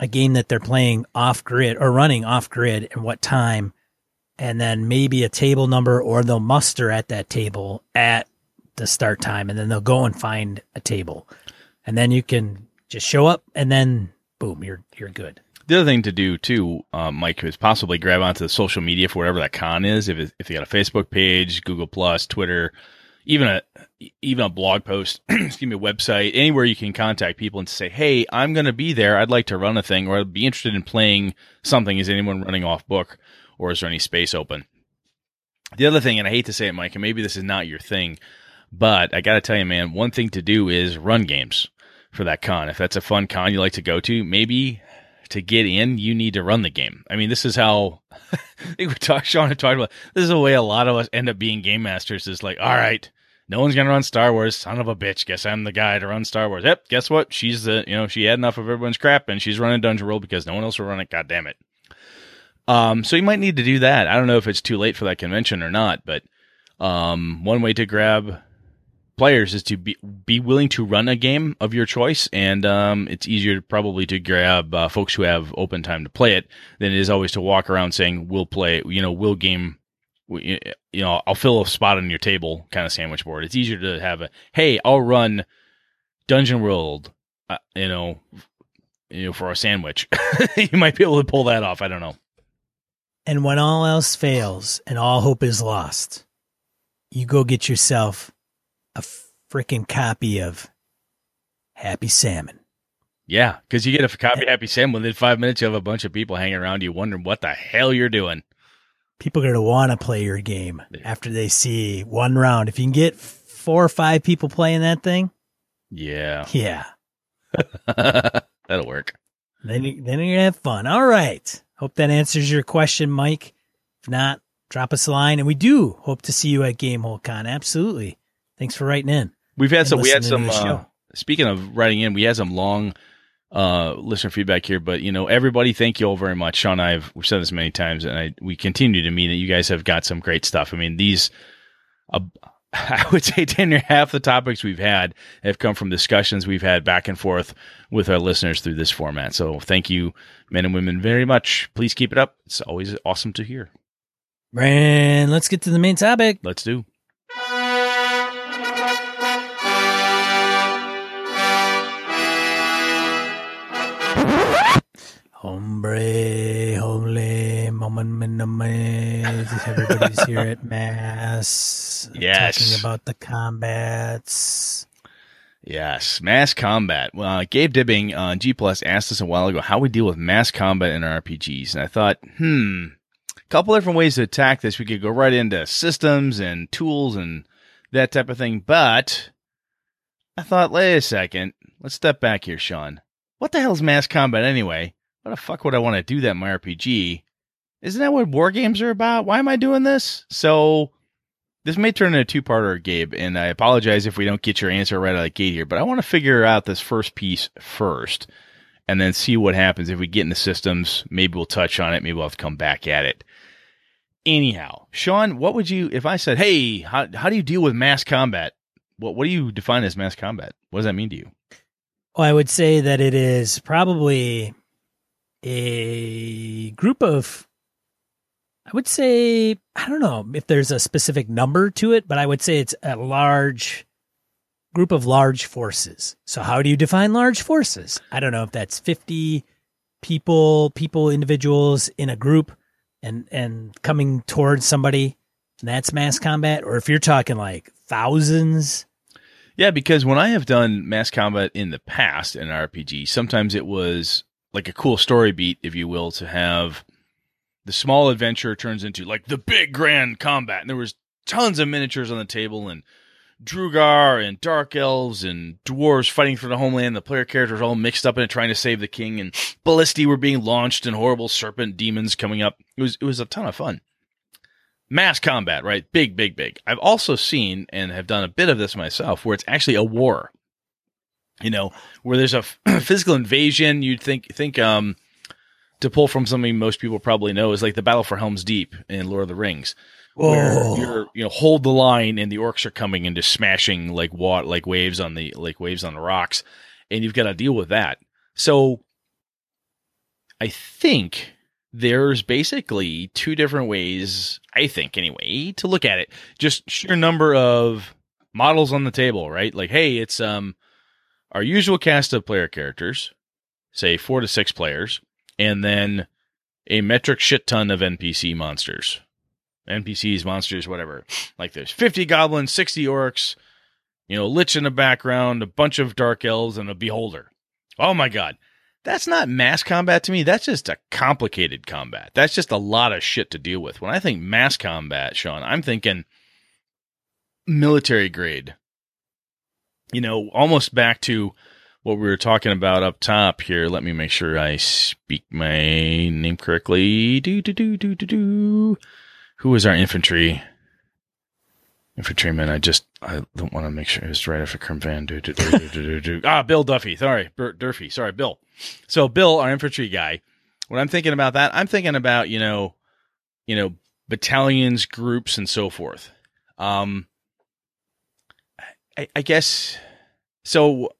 a game that they're playing off grid or running off grid and what time, and then maybe a table number, or they'll muster at that table at the start time, and then they'll go and find a table, and then you can just show up, and then boom, you're you're good. The other thing to do too, um, Mike, is possibly grab onto the social media for whatever that con is. If if you got a Facebook page, Google Plus, Twitter, even a even a blog post, excuse me, website, anywhere you can contact people and say, "Hey, I'm going to be there. I'd like to run a thing, or I'd be interested in playing something. Is anyone running off book, or is there any space open?" The other thing, and I hate to say it, Mike, and maybe this is not your thing, but I got to tell you, man, one thing to do is run games for that con. If that's a fun con you like to go to, maybe to get in, you need to run the game. I mean, this is how I think we talked, Sean had talked about. This is the way a lot of us end up being game masters. Is like, all right, no one's gonna run Star Wars. Son of a bitch. Guess I'm the guy to run Star Wars. Yep. Guess what? She's the you know she had enough of everyone's crap and she's running Dungeon World because no one else will run it. God damn it. Um, so you might need to do that. I don't know if it's too late for that convention or not, but um, one way to grab players is to be be willing to run a game of your choice, and um, it's easier probably to grab uh, folks who have open time to play it than it is always to walk around saying we'll play, you know, we'll game. You know, I'll fill a spot on your table, kind of sandwich board. It's easier to have a hey, I'll run Dungeon World, uh, you know, you know, for a sandwich. you might be able to pull that off. I don't know. And when all else fails and all hope is lost, you go get yourself a freaking copy of Happy Salmon. Yeah, because you get a copy of Happy Salmon within five minutes, you have a bunch of people hanging around you wondering what the hell you're doing. People are going to want to play your game after they see one round. If you can get four or five people playing that thing, yeah, yeah, that'll work. Then you, then you're gonna have fun. All right. Hope that answers your question, Mike. If not, drop us a line, and we do hope to see you at Gamehole Con. Absolutely. Thanks for writing in. We've had some. We had some. Uh, speaking of writing in, we had some long uh, listener feedback here, but you know, everybody, thank you all very much. Sean and I have we've said this many times, and I we continue to mean that you guys have got some great stuff. I mean, these. Uh, I would say ten or half the topics we've had have come from discussions we've had back and forth with our listeners through this format. So thank you, men and women, very much. Please keep it up. It's always awesome to hear. And let's get to the main topic. Let's do. Hombre, holy, moment, everybody's here at mass. Yes. Talking about the combats. Yes, mass combat. Well, uh, Gabe Dibbing on G Plus asked us a while ago how we deal with mass combat in our RPGs, and I thought, hmm, a couple different ways to attack this. We could go right into systems and tools and that type of thing, but I thought, wait a second, let's step back here, Sean. What the hell is mass combat anyway? Why the fuck would I want to do that in my RPG? Isn't that what war games are about? Why am I doing this? So this may turn into a two-parter, Gabe, and I apologize if we don't get your answer right out of the gate here, but I want to figure out this first piece first and then see what happens if we get into systems. Maybe we'll touch on it. Maybe we'll have to come back at it. Anyhow, Sean, what would you, if I said, hey, how, how do you deal with mass combat? What, what do you define as mass combat? What does that mean to you? Well, I would say that it is probably a group of I would say I don't know if there's a specific number to it, but I would say it's a large group of large forces. So how do you define large forces? I don't know if that's 50 people, people individuals in a group and and coming towards somebody that's mass combat or if you're talking like thousands yeah, because when I have done mass combat in the past in RPG, sometimes it was like a cool story beat, if you will, to have the small adventure turns into like the big grand combat. And there was tons of miniatures on the table and Duergar and dark elves and dwarves fighting for the homeland. The player characters all mixed up in it trying to save the king and ballistae were being launched and horrible serpent demons coming up. It was it was a ton of fun mass combat, right? Big, big, big. I've also seen and have done a bit of this myself where it's actually a war. You know, where there's a physical invasion. You'd think think um to pull from something most people probably know is like the battle for Helm's Deep in Lord of the Rings. Where oh. you're you know hold the line and the orcs are coming and just smashing like what like waves on the like waves on the rocks, and you've got to deal with that. So I think there's basically two different ways, I think anyway, to look at it. Just sheer number of models on the table, right? Like, hey, it's um our usual cast of player characters, say four to six players, and then a metric shit ton of NPC monsters. NPCs, monsters, whatever. Like there's 50 goblins, 60 orcs, you know, lich in the background, a bunch of dark elves, and a beholder. Oh my god that's not mass combat to me. That's just a complicated combat. That's just a lot of shit to deal with. When I think mass combat, Sean, I'm thinking military grade. You know, almost back to what we were talking about up top here. Let me make sure I speak my name correctly. Do do do do do do. Who is our infantry? Infantryman. I just I don't want to make sure it's right after Crim Van. Do, do, do. Ah, Bill Duffy. Sorry, Bur- Durfee. Sorry, Bill. So Bill, our infantry guy. When I'm thinking about that, I'm thinking about you know, you know, battalions, groups, and so forth. Um, I, I guess so.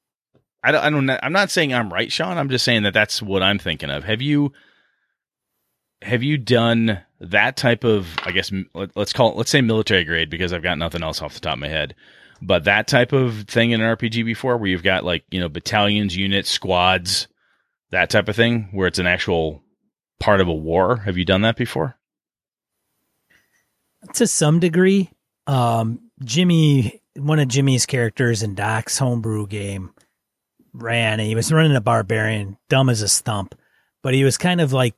I don't, I don't. I'm not saying I'm right, Sean. I'm just saying that that's what I'm thinking of. Have you have you done that type of? I guess let- let's call it. Let's say military grade because I've got nothing else off the top of my head. But that type of thing in an RPG before, where you've got like you know battalions, units, squads, that type of thing, where it's an actual part of a war. Have you done that before? to some degree. Um, Jimmy, one of Jimmy's characters in Doc's homebrew game, ran. And he was running a barbarian, dumb as a stump, but he was kind of like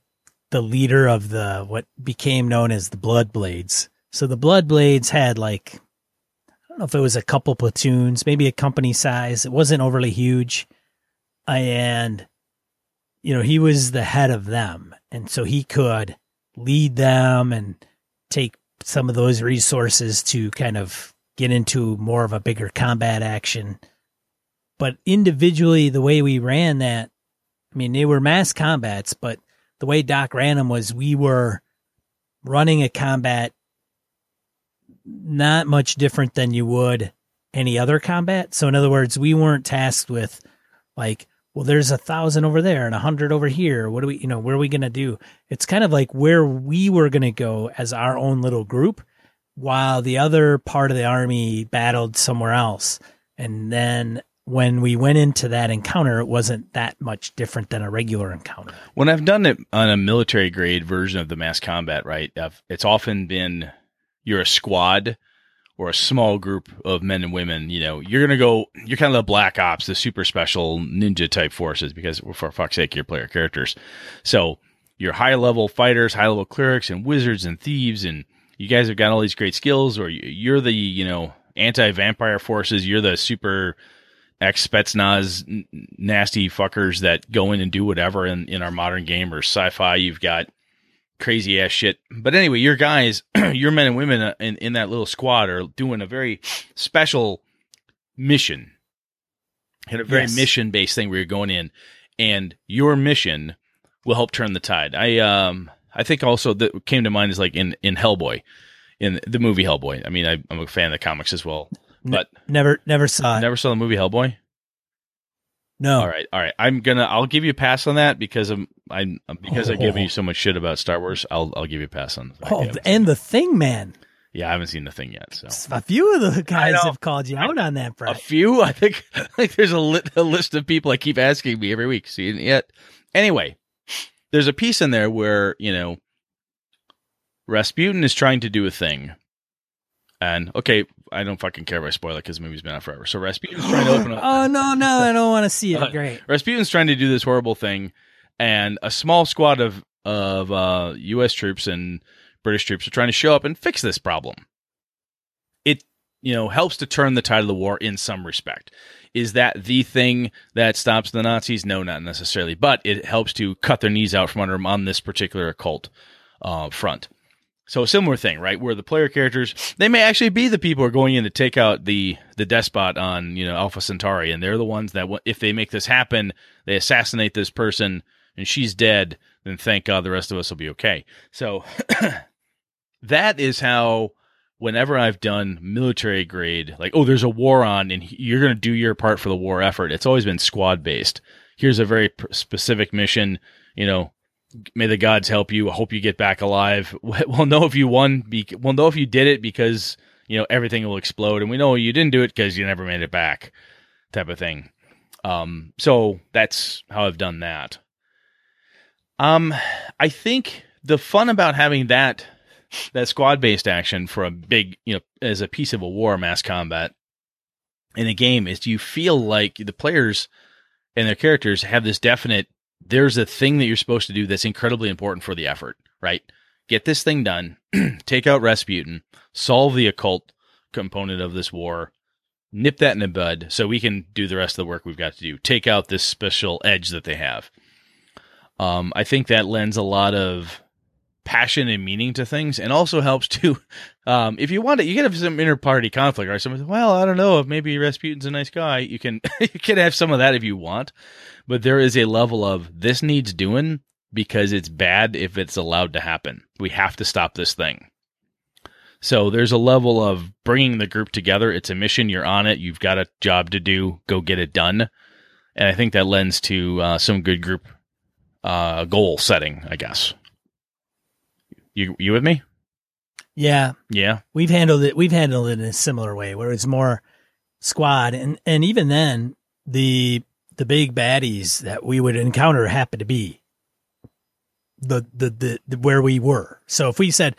the leader of the what became known as the Blood Blades. So the Blood Blades had like I don't know if it was a couple platoons, maybe a company size. It wasn't overly huge, and you know he was the head of them, and so he could lead them and take some of those resources to kind of get into more of a bigger combat action. But individually, the way we ran that, I mean, they were mass combats, but the way Doc ran them was we were running a combat not much different than you would any other combat. So, in other words, we weren't tasked with like, well, there's a thousand over there and a hundred over here. What do we, you know, where are we going to do? It's kind of like where we were going to go as our own little group while the other part of the army battled somewhere else. And then when we went into that encounter, it wasn't that much different than a regular encounter. When I've done it on a military grade version of the mass combat, right? I've, it's often been you're a squad or a small group of men and women. You know, you're gonna go. You're kind of the black ops, the super special ninja type forces, because for fuck's sake, you're player characters. So you're high level fighters, high level clerics, and wizards and thieves, and you guys have got all these great skills. Or you're the you know anti vampire forces. You're the super ex Spetsnaz n- nasty fuckers that go in and do whatever in, in our modern game or sci-fi. You've got crazy ass shit. But anyway, your guys, your men and women uh, in, in that little squad are doing a very special mission. And a very Yes. mission based thing where you're going in and your mission will help turn the tide. I um I think also that came to mind is like in in Hellboy, in the movie Hellboy. I mean, I, I'm a fan of the comics as well, but Never, never saw it. never saw the movie Hellboy. no. All right, all right. I'm gonna. I'll give you a pass on that because I'm. I'm because I've given you oh. so much shit about Star Wars. I'll. I'll give you a pass on. the fact Oh, and the thing, man. yeah, I haven't seen the thing yet. So A few of the guys have called you out on that, a few. I think. I think there's a, li- a list of people I keep asking me every week. See it yet? Anyway, there's a piece in there where you know Rasputin is trying to do a thing, and okay, I don't fucking care if I spoil it because the movie's been out forever. So Rasputin's trying to open up. oh no, no, I don't want to see it. Uh, Great. Rasputin's trying to do this horrible thing, and a small squad of of uh, U.S. troops and British troops are trying to show up and fix this problem. You know helps to turn the tide of the war in some respect. Is that the thing that stops the Nazis? No, not necessarily, but it helps to cut their knees out from under them on this particular occult uh, front. So a similar thing, right? Where the player characters they may actually be the people who are going in to take out the the despot on you know Alpha Centauri, and they're the ones that if they make this happen, they assassinate this person and she's dead. Then thank God the rest of us will be okay. So that is how. Whenever I've done military grade, like oh, there's a war on, and you're going to do your part for the war effort. It's always been squad based. Here's a very specific mission. You know, may the gods help you. I hope you get back alive. We'll know if you won. We'll know if you did it because you know everything will explode, and we know you didn't do it because you never made it back, type of thing. Um, so that's how I've done that. Um, I think the fun about having that that squad based action for a big, you know, as a piece of a war mass combat in a game is do you feel like the players and their characters have this definite there's a thing that you're supposed to do that's incredibly important for the effort, right? Get this thing done, take out Rasputin, solve the occult component of this war, nip that in the bud so we can do the rest of the work we've got to do. Take out this special edge that they have. Um, I think that lends a lot of passion and meaning to things and also helps to um, if you want it you can have some inter party conflict right? Someone well i don't know if maybe rasputin's a nice guy. You can you can have some of that if you want but there is a level of this needs doing because it's bad if it's allowed to happen. We have to stop this thing. So there's a level of bringing the group together. It's a mission. You're on it. You've got a job to do. Go get it done. And i think that lends to uh, some good group uh, goal setting i guess you you with me? Yeah, Yeah. we've handled it. We've handled it in a similar way where it's more squad, and and even then, the the big baddies that we would encounter happen to be the the the, the where we were. So if we said,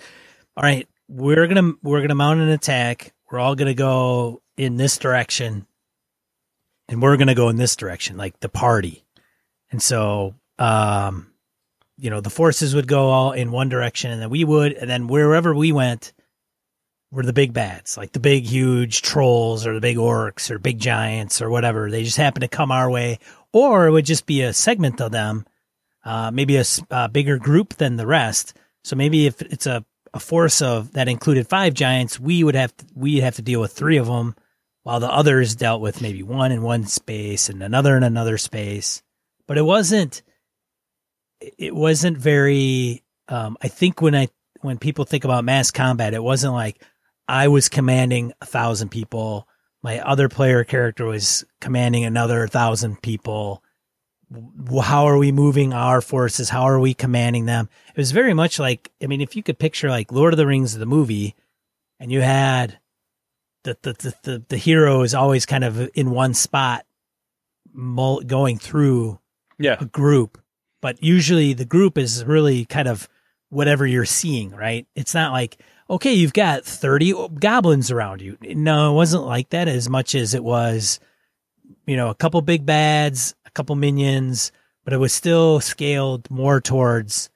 "All right, we're gonna we're gonna mount an attack. We're all gonna go in this direction, and we're gonna go in this direction, like the party," and so um you know, the forces would go all in one direction and then we would, and then wherever we went were the big bats, like the big, huge trolls or the big orcs or big giants or whatever. They just happen to come our way, or it would just be a segment of them, uh, maybe a, a, bigger group than the rest. So maybe if it's a, a force of that included five giants, we would have to, we'd have to deal with three of them, while the others dealt with maybe one in one space and another in another space. But it wasn't it wasn't very. Um, I think when I when people think about mass combat, it wasn't like I was commanding a thousand people. My other player character was commanding another thousand people. How are we moving our forces? How are we commanding them? It was very much like, I mean, if you could picture like Lord of the Rings, the movie, and you had the, the, the, the, the hero is always kind of in one spot going through yeah. a group but usually the group is really kind of whatever you're seeing, right? It's not like, okay, you've got 30 goblins around you. No, it wasn't like that as much as it was, you know, a couple big bads, a couple minions, but it was still scaled more towards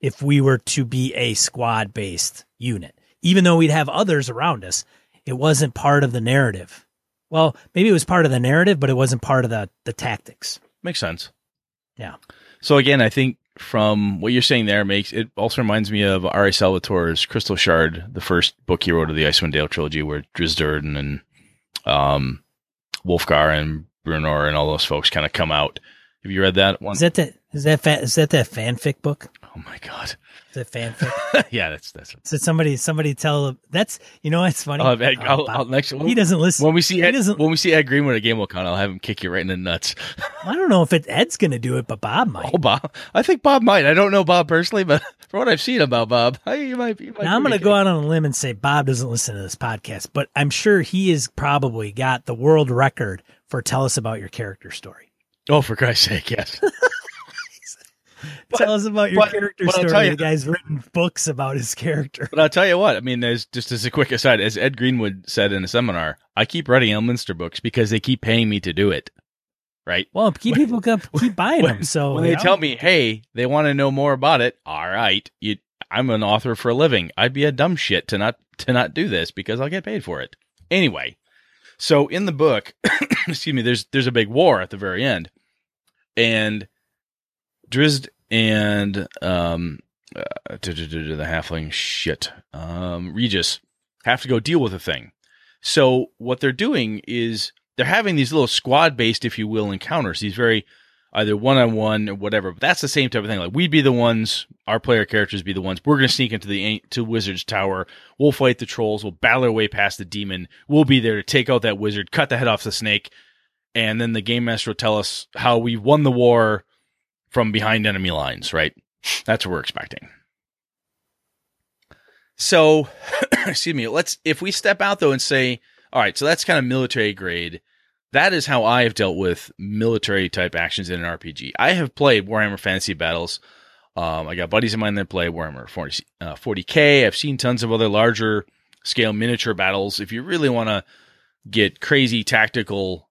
if we were to be a squad based unit. Even though we'd have others around us, it wasn't part of the narrative. Well, maybe it was part of the narrative, but it wasn't part of the, the tactics. Makes sense. Yeah. So again, I think from what you're saying there makes it also reminds me of R.A. Salvatore's Crystal Shard, the first book he wrote of the Icewind Dale trilogy, where Drizzt Do'Urden and um, Wulfgar and Bruenor and all those folks kind of come out. Have you read that one? Is that the, is that fa- is that that fanfic book? Oh my god! Is it fanfic? yeah, that's that's. So somebody somebody tell that's you know it's funny. Oh, uh, I'll, Ed, I'll, I'll, next he doesn't listen. When we see Ed, doesn't, when we see Ed Greenwood at Gamehole, I'll have him kick you right in the nuts. I don't know if it, Ed's going to do it, but Bob might. Oh, Bob! I think Bob might. I don't know Bob personally, but from what I've seen about Bob, I, you might. You might now I'm going to go out on a limb and say Bob doesn't listen to this podcast, but I'm sure he has probably got the world record for tell us about your character story. Oh, for Christ's sake, yes. But, Tell us about your but, character but story. You, the guy's written books about his character. But I'll tell you what. I mean, there's just as a quick aside, as Ed Greenwood said in a seminar, I keep writing Elminster books because they keep paying me to do it. Right. Well, keep people keep buying when, them. So when they know. tell me, hey, they want to know more about it. All right, you, I'm an author for a living. I'd be a dumb shit to not to not do this because I'll get paid for it anyway. So in the book, excuse me, there's there's a big war at the very end, and Drizzt and um, uh, the halfling shit, um, Regis have to go deal with a thing. So what they're doing is they're having these little squad based, if you will, encounters. These very either one on one or whatever. But that's the same type of thing. Like we'd be the ones, our player characters be the ones. We're to sneak into the to Wizard's Tower. We'll fight the trolls. We'll battle our way past the demon. We'll be there to take out that wizard, cut the head off the snake, and then the game master will tell us how we won the war from behind enemy lines, right? That's what we're expecting. So, excuse me, let's, if we step out though and say, all right, so that's kind of military grade. That is how I have dealt with military type actions in an RPG. I have played Warhammer Fantasy Battles. Um, I got buddies of mine that play Warhammer 40, uh, 40K. I've seen tons of other larger scale miniature battles. If you really want to get crazy tactical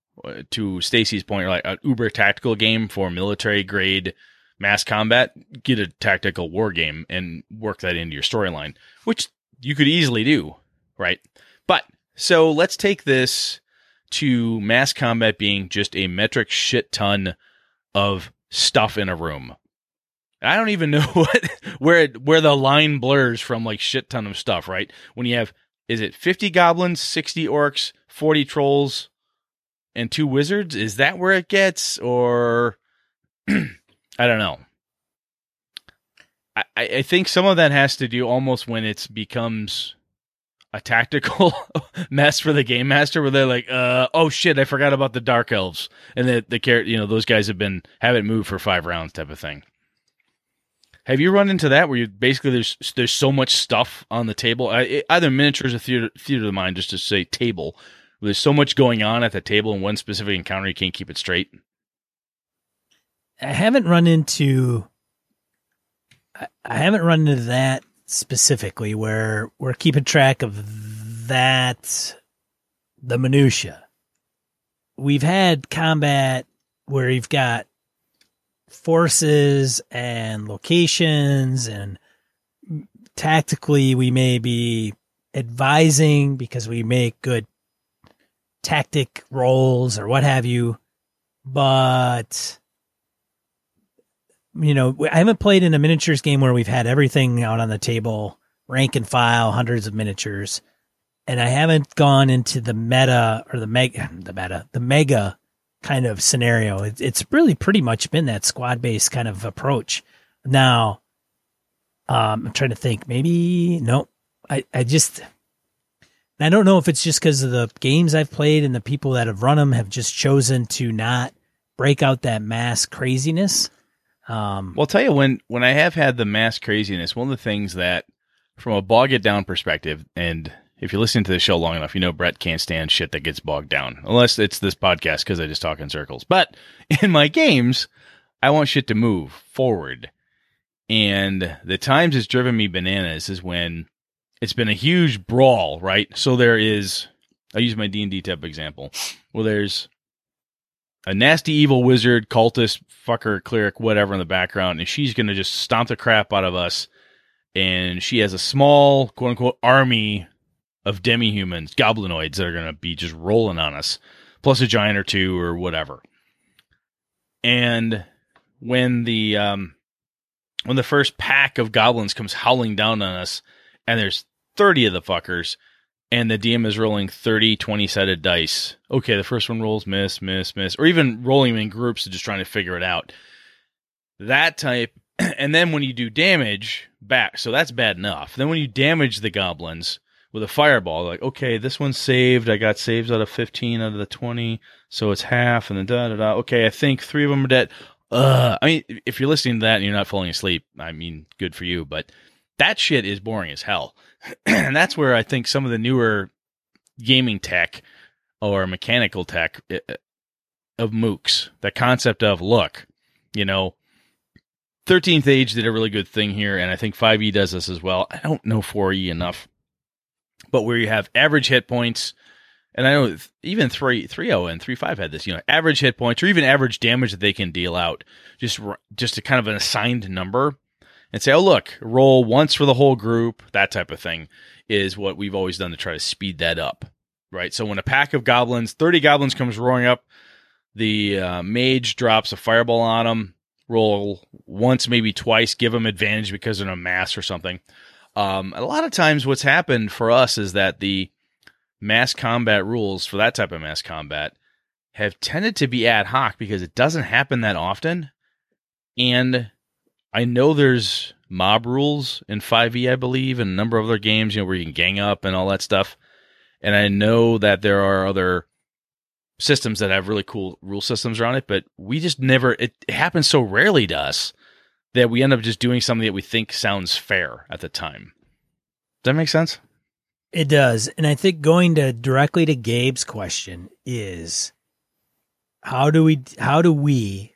to Stacy's point, you're like an uber tactical game for military grade mass combat, get a tactical war game and work that into your storyline, which you could easily do, right? But so let's take this to mass combat being just a metric shit ton of stuff in a room. I don't even know what where where the line blurs from like shit ton of stuff, right? When you have is it 50 goblins, 60 orcs, 40 trolls and two wizards? Is that where it gets or I don't know. I, I think some of that has to do almost when it becomes a tactical mess for the game master where they're like, uh, oh shit, I forgot about the dark elves. And the the character you know, those guys have been haven't moved for five rounds type of thing. Have you run into that where you basically there's there's so much stuff on the table, either miniatures or theater, theater of the mind, just to say table. There's so much going on at the table in one specific encounter, you can't keep it straight. I haven't run into. I haven't run into that specifically where we're keeping track of that, the minutia. We've had combat where you've got forces and locations and tactically we may be advising because we make good tactic roles or what have you but you know i haven't played in a miniatures game where we've had everything out on the table rank and file hundreds of miniatures and i haven't gone into the meta or the mega the meta the mega kind of scenario. It, it's really pretty much been that squad based kind of approach. Now, um, I'm trying to think. Maybe no. I I just I don't know if it's just because of the games I've played and the people that have run them have just chosen to not break out that mass craziness. Um, well, I'll tell you when when I have had the mass craziness, one of the things that, from a bog it down perspective, and if you listen to the show long enough, you know Brett can't stand shit that gets bogged down, unless it's this podcast because I just talk in circles. But in my games, I want shit to move forward. And the times it's driven me bananas is when it's been a huge brawl, right? So there is, I use my D and D type example. Well, there's a nasty evil wizard, cultist, fucker, cleric, whatever in the background, and she's gonna just stomp the crap out of us. And she has a small, quote unquote, army of demi-humans, goblinoids that are going to be just rolling on us, plus a giant or two or whatever. And when the um, when the first pack of goblins comes howling down on us, and there's 30 of the fuckers, and the DM is rolling 30, 20 sided dice. Okay, the first one rolls miss, miss, miss, or even rolling them in groups and just trying to figure it out. That type, and then when you do damage back, so that's bad enough. Then when you damage the goblins, with a fireball. Like, okay, this one's saved. I got saves out of 15 out of the 20. So it's half and then da da da. Okay, I think three of them are dead. Uh, I mean, if you're listening to that and you're not falling asleep, I mean, good for you. But that shit is boring as hell. and that's where I think some of the newer gaming tech or mechanical tech uh, uh, of mooks, the concept of, look, you know, 13th Age did a really good thing here, and I think 5e does this as well. I don't know 4e enough but where you have average hit points, and I know even three three zero oh and three five had this, you know, average hit points or even average damage that they can deal out, just just a kind of an assigned number, and say, oh look, roll once for the whole group, that type of thing is what we've always done to try to speed that up, right? So when a pack of goblins, thirty goblins comes roaring up, the uh, mage drops a fireball on them. Roll once, maybe twice, give them advantage because they're in a mass or something um, a lot of times, what's happened for us is that the mass combat rules for that type of mass combat have tended to be ad hoc because it doesn't happen that often. And I know there's mob rules in 5e, I believe, and a number of other games, you know, where you can gang up and all that stuff. And I know that there are other systems that have really cool rule systems around it, but we just never, it, it happens so rarely to us that we end up just doing something that we think sounds fair at the time. Does that make sense? It does. And I think going to directly to Gabe's question is how do we how do we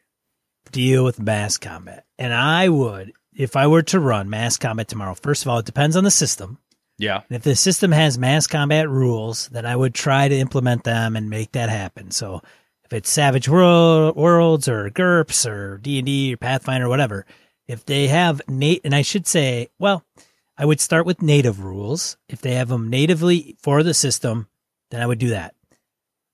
deal with mass combat? And I would if I were to run mass combat tomorrow, first of all, it depends on the system. Yeah. And if the system has mass combat rules, then I would try to implement them and make that happen. So if it's Savage World, Worlds or GURPS or D and D or Pathfinder or whatever, if they have Nate, and I should say, well, I would start with native rules. If they have them natively for the system, then I would do that.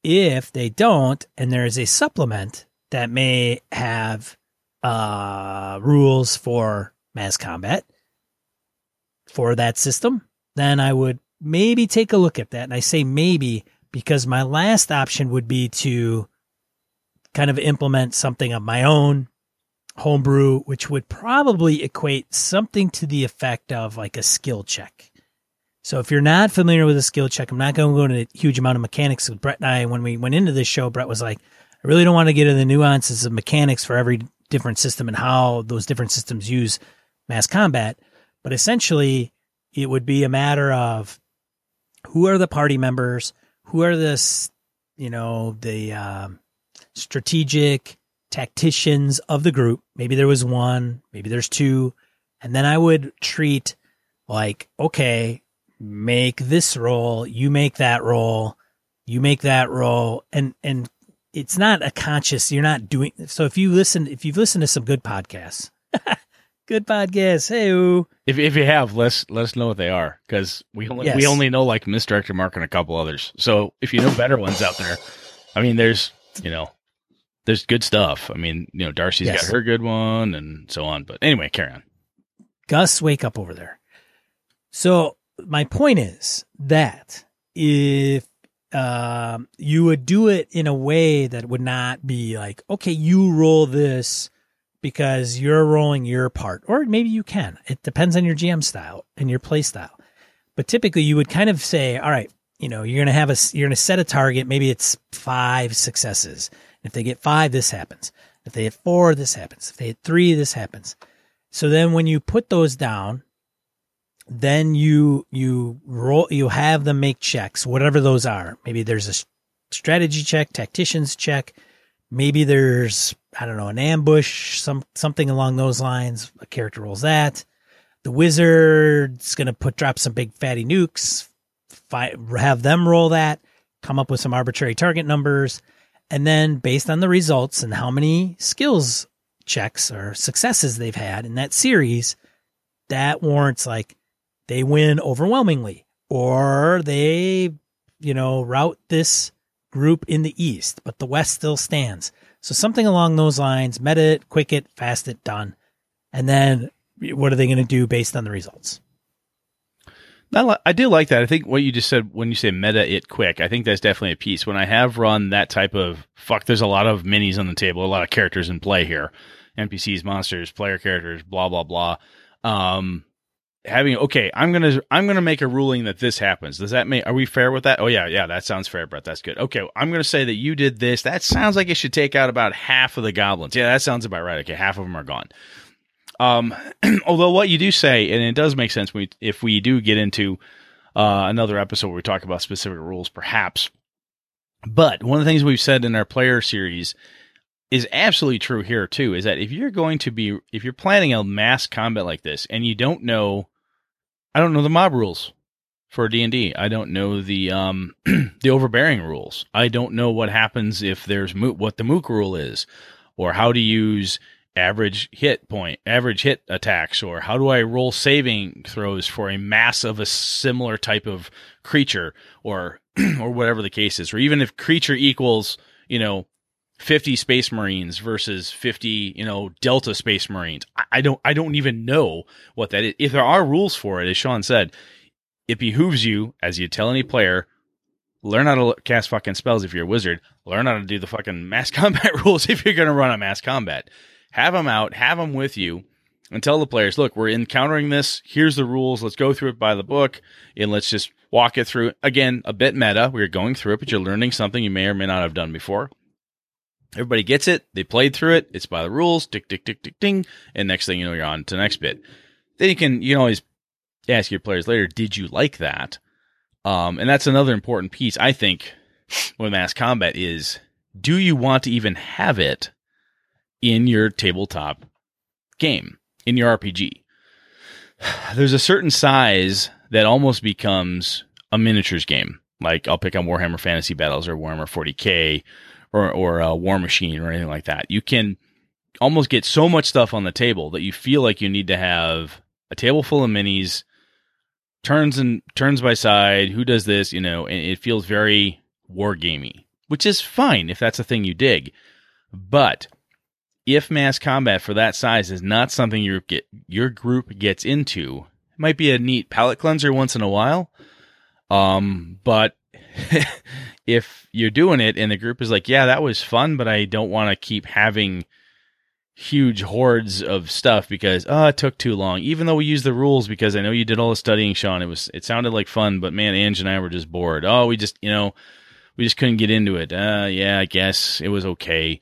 if they don't, and there is a supplement that may have uh, rules for mass combat for that system, then I would maybe take a look at that. And I say maybe because my last option would be to kind of implement something of my own homebrew, which would probably equate something to the effect of like a skill check. So if you're not familiar with a skill check, I'm not going to go into a huge amount of mechanics with Brett and I. When we went into this show, Brett was like, I really don't want to get into the nuances of mechanics for every different system and how those different systems use mass combat. But essentially, it would be a matter of who are the party members, who are the, you know, the um, strategic tacticians of the group. Maybe there was one, maybe there's two. And then I would treat like, okay, make this roll, you make that roll, you make that roll. And, and it's not a conscious, you're not doing. So if you listen, if you've listened to some good podcasts, good podcasts, hey, if, if you have, let us, let us know what they are because we only, yes. we only know like Misdirected Mark and a couple others. So if you know better ones out there, I mean, there's, you know, there's good stuff. I mean, you know, Darcy's yes. got her good one and so on. But anyway, carry on. Gus, wake up over there. So my point is that if um, you would do it in a way that would not be like, okay, you roll this because you're rolling your part, or maybe you can. It depends on your GM style and your play style. But typically, you would kind of say, all right, you know, you're gonna have a, you're gonna set a target. Maybe it's five successes if they get five, this happens. If they hit four, this happens. If they hit three, this happens. So then when you put those down, then you you roll you have them make checks, whatever those are. Maybe there's a strategy check, tacticians check. Maybe there's I don't know an ambush, some something along those lines. A character rolls that. The wizard's gonna put drop some big fatty nukes. Fi- have them roll that. Come up with some arbitrary target numbers. And then based on the results and how many skills checks or successes they've had in that series, that warrants like they win overwhelmingly or they, you know, route this group in the East, but the West still stands. So something along those lines, meta it, quick it, fast it, done. And then what are they going to do based on the results? I do like that. I think what you just said when you say meta it quick, I think that's definitely a piece. When I have run that type of fuck, there's a lot of minis on the table, a lot of characters in play here, NPCs, monsters, player characters, blah blah blah. Um, having okay, I'm gonna I'm gonna make a ruling that this happens. Does that make are we fair with that? Oh yeah, yeah, that sounds fair, Brett. That's good. Okay, I'm gonna say that you did this. That sounds like it should take out about half of the goblins. Yeah, that sounds about right. Okay, half of them are gone. Um, although what you do say, and it does make sense we, if we do get into uh, another episode where we talk about specific rules, perhaps. But one of the things we've said in our player series is absolutely true here too. Is that if you're going to be, if you're planning a mass combat like this, and you don't know, I don't know the mob rules for D and I don't know the um the overbearing rules. I don't know what happens if there's what the mook rule is, or how to use average hit point, average hit attacks, or how do I roll saving throws for a mass of a similar type of creature, or or whatever the case is, or even if creature equals, you know, 50 space marines versus 50 you know delta space marines I, don't i don't even know what that is if there are rules for it as sean said it behooves you as you tell any player learn how to cast fucking spells if you're a wizard learn how to do the fucking mass combat rules if you're going to run a mass combat have them out, have them with you, and tell the players, look, we're encountering this. Here's the rules. Let's go through it by the book, and let's just walk it through. Again, a bit meta. We're going through it, but you're learning something you may or may not have done before. Everybody gets it. They played through it. It's by the rules. Tick, tick, tick, tick, ding. And next thing you know, you're on to the next bit. Then you can, you can always ask your players later, did you like that? Um, and that's another important piece, I think, with mass combat is, do you want to even have it in your tabletop game, in your RPG. There's a certain size that almost becomes a miniatures game. Like I'll pick on Warhammer Fantasy Battles or Warhammer 40K or or uh, War Machine or anything like that. You can almost get so much stuff on the table that you feel like you need to have a table full of minis, turns and turns by side. Who does this? You know, and it feels very war gamey which is fine if that's a thing you dig. But if mass combat for that size is not something your get your group gets into, it might be a neat palate cleanser once in a while. Um, but if you're doing it and the group is like, yeah, that was fun, but I don't want to keep having huge hordes of stuff because oh it took too long. Even though we used the rules because i know you did all the studying sean it was it sounded like fun but man ange and i were just bored. Oh we just you know we just couldn't get into it. Uh yeah i guess it was okay.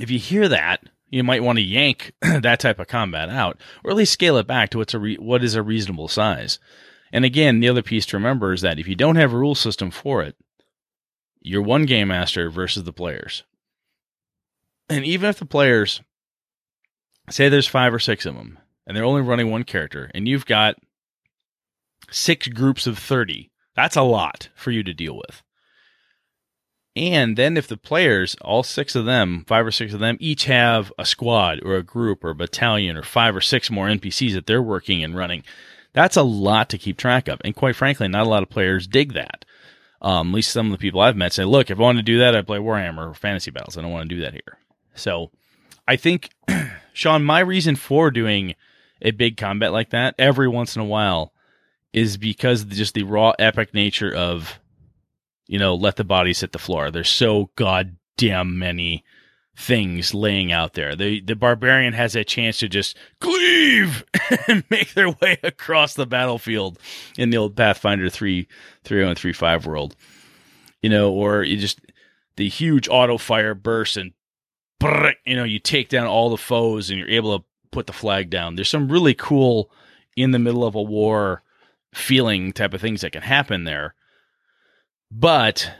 If you hear that you might want to yank that type of combat out or at least scale it back to what's a re- what is a reasonable size. And again the other piece to remember is that if you don't have a rule system for it you're one game master versus the players and even if the players say there's five or six of them and they're only running one character and you've got six groups of 30, that's a lot for you to deal with. And then if the players, all six of them, five or six of them, each have a squad or a group or a battalion or five or six more NPCs that they're working and running, that's a lot to keep track of. And quite frankly, not a lot of players dig that. Um, at least some of the people I've met say, look, if I want to do that, I play Warhammer or Fantasy Battles. I don't want to do that here. So I think, Sean, my reason for doing a big combat like that every once in a while is because just the raw epic nature of, you know, let the bodies hit the floor. There's so goddamn many things laying out there. The the barbarian has a chance to just cleave and make their way across the battlefield in the old Pathfinder 3 and 3 5 world. You know, or you just the huge auto fire bursts and you know, you take down all the foes and you're able to put the flag down. There's some really cool in the middle of a war feeling type of things that can happen there. But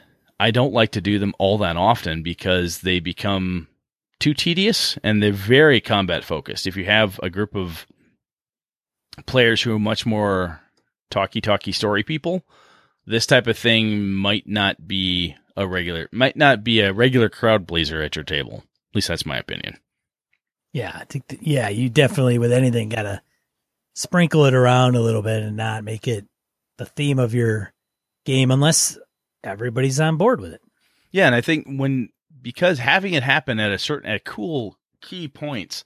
I don't like to do them all that often because they become too tedious and they're very combat focused. If you have a group of players who are much more talky talky story people, this type of thing might not be a regular might not be a regular crowd pleaser at your table. At least that's my opinion. Yeah, I think. Yeah, you definitely with anything gotta sprinkle it around a little bit and not make it the theme of your game unless everybody's on board with it. Yeah, and I think when because having it happen at a certain at cool key points.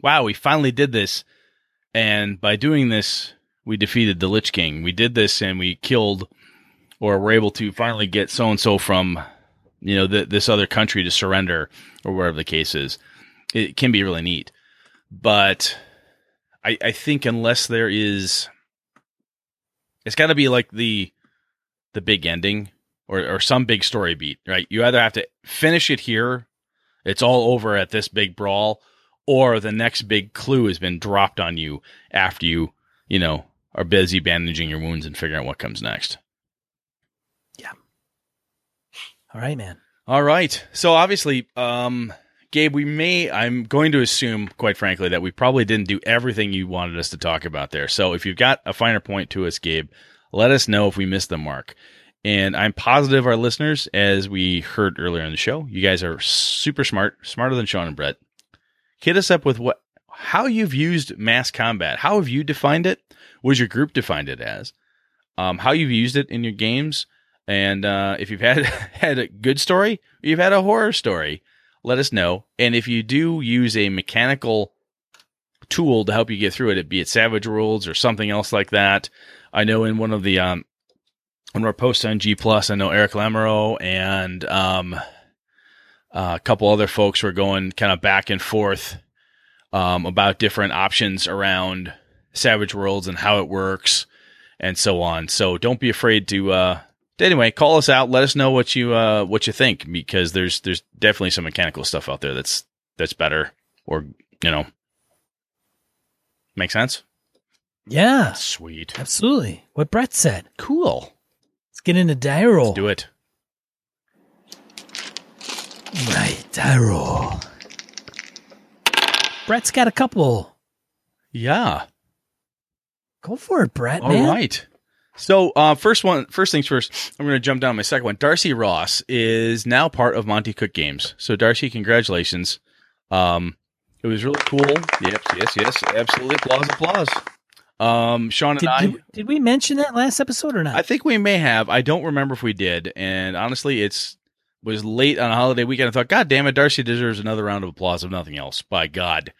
Wow, we finally did this, and by doing this, we defeated the Lich King. We did this, and we killed, or were able to finally get so and so from you know, the, this other country to surrender or whatever the case is. It can be really neat. But I, I think unless there is, it's got to be like the the big ending or, or some big story beat, right? You either have to finish it here, it's all over at this big brawl, or the next big clue has been dropped on you after you, you know, are busy bandaging your wounds and figuring out what comes next. Yeah. All right, man. All right. So obviously, um, Gabe, we may, I'm going to assume, quite frankly, that we probably didn't do everything you wanted us to talk about there. So if you've got a finer point to us, Gabe, let us know if we missed the mark. And I'm positive our listeners, as we heard earlier in the show, you guys are super smart, smarter than Sean and Brett. Hit us up with what, how you've used mass combat. How have you defined it? What has your group defined it as? Um, how you've used it in your games and uh, if you've had had a good story, you've had a horror story, let us know. And if you do use a mechanical tool to help you get through it, it be it Savage Worlds or something else like that. I know in one of the um, of our posts on G Plus, I know Eric Lamoureux and um, uh, a couple other folks were going kind of back and forth um, about different options around Savage Worlds and how it works and so on. So don't be afraid to uh, anyway, call us out. Let us know what you uh, what you think because there's there's definitely some mechanical stuff out there that's that's better or you know make sense. Yeah, sweet, absolutely. What Brett said. Cool. Let's get into die roll. Let's do it. Right, die roll. Brett's got a couple. Yeah. Go for it, Brett. All man. right. So, uh, first one, first things first, I'm going to jump down to my second one. Darcy Ross is now part of Monte Cook Games. So, Darcy, congratulations. Um, it was really cool. Yep, yes, yes, absolutely. Applause, applause. Um, Sean and Did, I, did, did we mention that last episode or not? I think we may have. I don't remember if we did. And honestly, it's was late on a holiday weekend. I thought, God damn it, Darcy deserves another round of applause if nothing else. By God.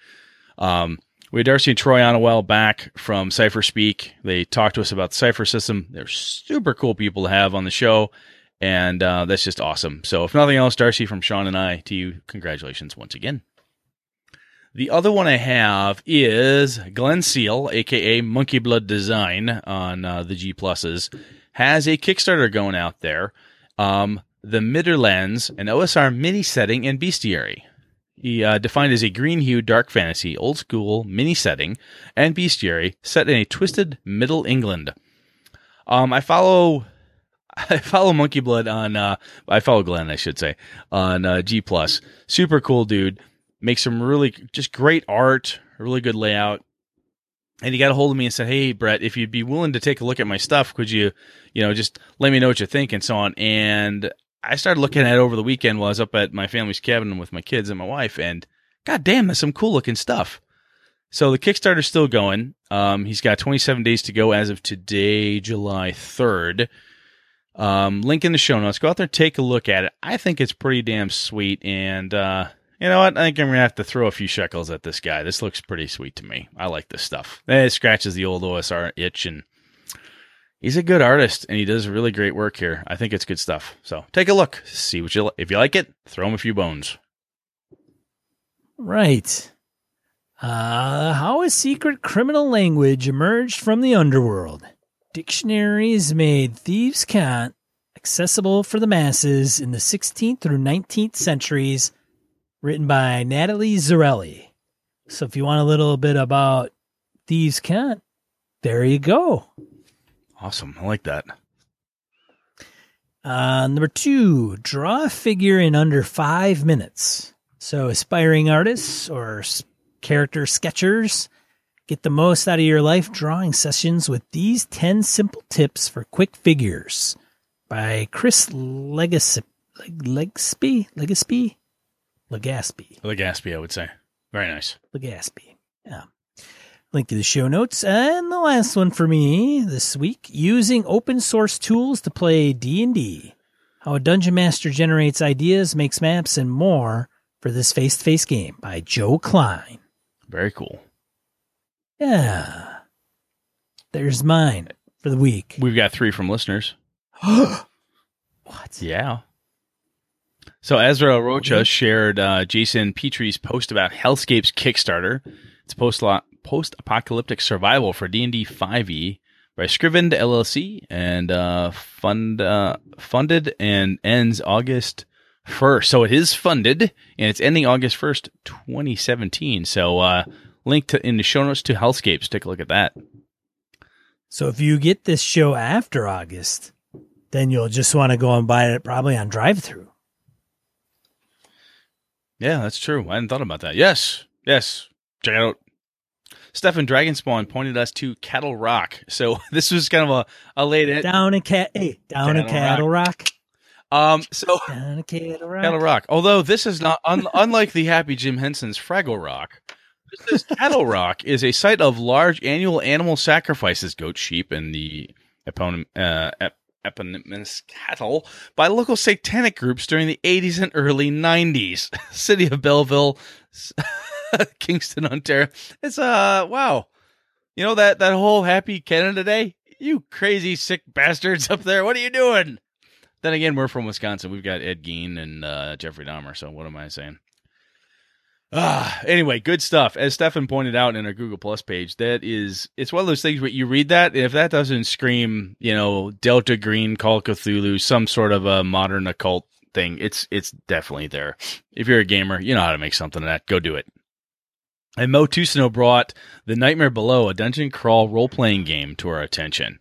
Um, we had Darcy and Troy on a while back from Cypher Speak. They talked to us about the Cypher system. They're super cool people to have on the show. And uh, that's just awesome. So, if nothing else, Darcy from Sean and I, to you, congratulations once again. The other one I have is Glynn Seal, aka Monkey Blood Design, on uh, the G pluses, has a Kickstarter going out there. Um, the Midderlands, an OSR mini setting and bestiary. He uh, defined as a green hue dark fantasy, old school mini setting and bestiary set in a twisted Middle England. Um, I follow. I follow Monkey Blood on. Uh, I follow Glynn, I should say, on uh, G plus. Super cool dude make some really just great art, really good layout. And he got a hold of me and said, "Hey, Brett, if you'd be willing to take a look at my stuff, could you, you know, just let me know what you think and so on." And I started looking at it over the weekend while I was up at my family's cabin with my kids and my wife, and god damn, that's some cool looking stuff. So the Kickstarter's still going. Um, he's got 27 days to go as of today, July 3rd. Um, link in the show notes. Go out there, take a look at it. I think it's pretty damn sweet, and uh, you know what? I think I'm gonna have to throw a few shekels at this guy. This looks pretty sweet to me. I like this stuff. It scratches the old OSR itch, and he's a good artist, and he does really great work here. I think it's good stuff. So take a look, see what you li- if you like it. Throw him a few bones. Right. Uh, how a secret criminal language emerged from the underworld. Dictionaries made thieves' cant accessible for the masses in the 16th through 19th centuries written by Natalie Zarrelli. So if you want a little bit about Thieves Cant, there you go. Awesome. I like that. Uh, number two, draw a figure in under five minutes. So aspiring artists or character sketchers get the most out of your life drawing sessions with these 10 simple tips for quick figures by Chris Legacy. Legacy? Legacy? Legaspi. Legaspi, I would say. Very nice. Legaspi. Yeah. Link to the show notes. And the last one for me this week, using open source tools to play D&D. How a dungeon master generates ideas, makes maps, and more for this face-to-face game by Joe Klein. Very cool. Yeah. There's mine for the week. We've got three from listeners. what? Yeah. So Ezra Rocha shared uh, Jason Petrie's post about Hellscape's Kickstarter. It's post post apocalyptic survival for D and D five E by Scrivened LLC and uh, fund uh, funded and ends August first. So it is funded and it's ending August first, twenty seventeen. So uh, link to in the show notes to Hellscapes. Take a look at that. So if you get this show after August, then you'll just want to go and buy it probably on drive through. Yeah, that's true. I hadn't thought about that. Yes, yes. Check it out. Stefan Dragonspawn pointed us to Cattle Rock. So this was kind of a, a late hit. Down in cat, hey, down in Cattle Cattle Rock. Um, so Down in Cattle Rock. Cattle Rock. Although this is not un, unlike the Happy Jim Henson's Fraggle Rock. This is Cattle Rock is a site of large annual animal sacrifices, goat, sheep, and the eponym, uh, ep- eponymous cattle by local satanic groups during the 80s and early 90s. City of Belleville, Kingston, Ontario. It's uh wow. You know that that whole Happy Canada Day? You crazy sick bastards up there. What are you doing? Then again, we're from Wisconsin. We've got Ed Gein and uh, Jeffrey Dahmer. So what am I saying? Ah, anyway, good stuff. As Stefan pointed out in our Google Plus page, that is, it's one of those things where you read that, if that doesn't scream, you know, Delta Green, Call Cthulhu, some sort of a modern occult thing, it's it's definitely there. If you're a gamer, you know how to make something of that. Go do it. And Mo Tusino brought The Nightmare Below, a dungeon crawl role playing game, to our attention.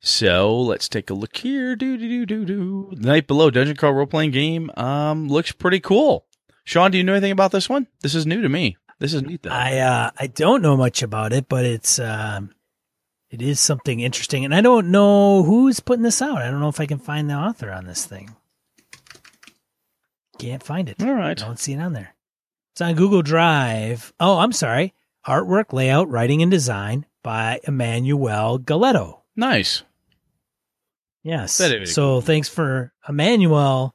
So let's take a look here. Do do do do do. The Night Below dungeon crawl role playing game um looks pretty cool. Sean, do you know anything about this one? This is new to me. This is neat though. I uh, I don't know much about it, but it's um, it is something interesting, and I don't know who's putting this out. I don't know if I can find the author on this thing. Can't find it. All right. I don't see it on there. It's on Google Drive. Oh, I'm sorry. Artwork, layout, writing, and design by Emmanuel Galetto. Nice. Yes. So thanks for Emmanuel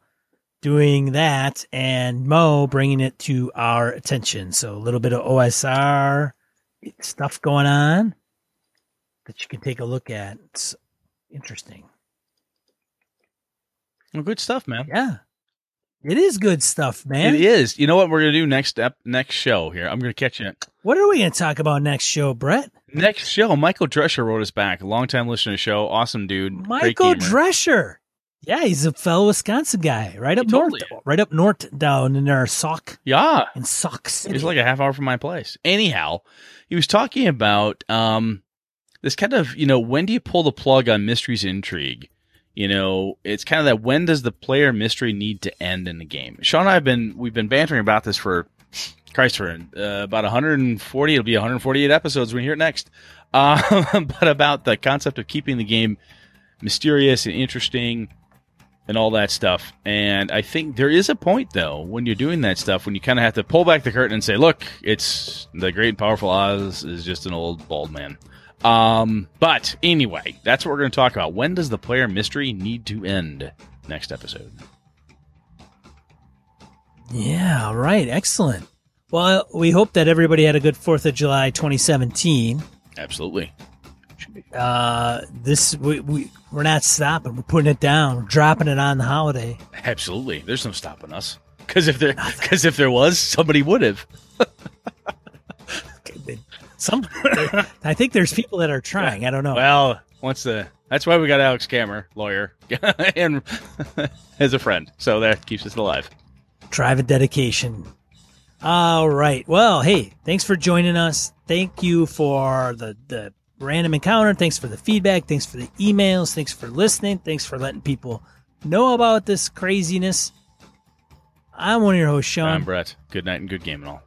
doing that and Mo bringing it to our attention. So a little bit of OSR stuff going on that you can take a look at. It's interesting. Well, good stuff, man. Yeah. It is good stuff, man. It is. You know what we're gonna do next ep- next show here? I'm gonna catch you. What are we going to talk about next show, Brett? Next show, Michael Drescher wrote us back. Longtime listener to the show. Awesome dude. Michael. Drescher. Yeah, he's a fellow Wisconsin guy, right up totally north, right up north down in our sock Yeah. in Sauk City. It's like a half hour from my place. Anyhow, he was talking about um this kind of, you know, when do you pull the plug on Mystery's intrigue? You know, it's kind of that when does the player mystery need to end in the game? Sean and I have been we've been bantering about this for Christ for uh, about 140. It'll be 148 episodes when we hear it next. Um, but about the concept of keeping the game mysterious and interesting and all that stuff. And I think there is a point though when you're doing that stuff when you kind of have to pull back the curtain and say, "Look, it's the great and powerful Oz is just an old bald man." Um, but anyway, that's what we're going to talk about. When does the player mystery need to end? Next episode. Yeah, all right. Excellent. Well, we hope that everybody had a good 4th of July 2017. Absolutely. Uh, this, we, we, we're not stopping. We're putting it down. We're dropping it on the holiday. Absolutely. There's no stopping us. Because if there, because if there was, somebody would have. Some, I think there's people that are trying. I don't know. Well, once the that's why we got Alex Kammer, lawyer, and as a friend, so that keeps us alive. Drive a dedication. All right. Well, hey, thanks for joining us. Thank you for the, the random encounter. Thanks for the feedback. Thanks for the emails. Thanks for listening. Thanks for letting people know about this craziness. I'm one of your hosts, Sean. I'm Brett. Good night and good game and all.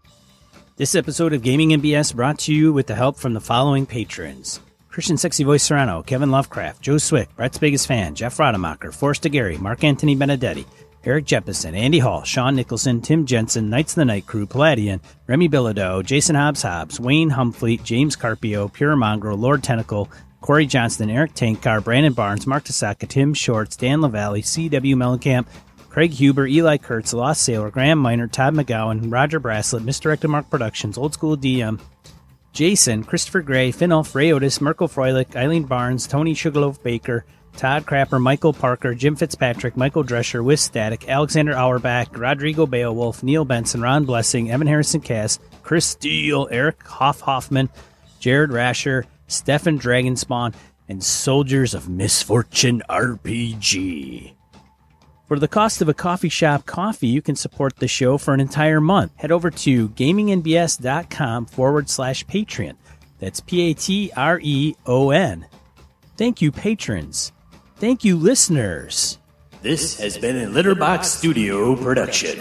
This episode of Gaming MBS brought to you with the help from the following patrons. Christian Sexy Voice Serrano, Kevin Lovecraft, Joe Swick, Brett's Biggest Fan, Jeff Rademacher, Forrest Gary, Mark Anthony Benedetti, Eric Jeppesen, Andy Hall, Sean Nicholson, Tim Jensen, Knights of the Night Crew, Palladian, Remy Bilodeau, Jason Hobbs Hobbs, Wayne Humfleet, James Carpio, Pure Mongrel, Lord Tentacle, Corey Johnston, Eric Tankcar, Brandon Barnes, Mark Tasaka, Tim Shorts, Dan LaValle, C.W. Mellencamp, Craig Huber, Eli Kurtz, Lost Sailor, Graham Miner, Todd McGowan, Roger Braslett, Misdirected Mark Productions, Old School DM, Jason, Christopher Gray, Finoff, Ray Otis, Merkel Froelich, Eileen Barnes, Tony Sugarloaf Baker, Todd Crapper, Michael Parker, Jim Fitzpatrick, Michael Drescher, Wiz Static, Alexander Auerbach, Rodrigo Beowulf, Neil Benson, Ron Blessing, Evan Harrison Cass, Chris Steele, Eric Hoff Hoffman, Jared Rasher, Stefan Dragonspawn, and Soldiers of Misfortune RPG. For the cost of a coffee shop coffee, you can support the show for an entire month. Head over to gamingnbs.com forward slash Patreon. That's P A T R E O N. Thank you, patrons. Thank you, listeners. This has been a Litterbox Studio production.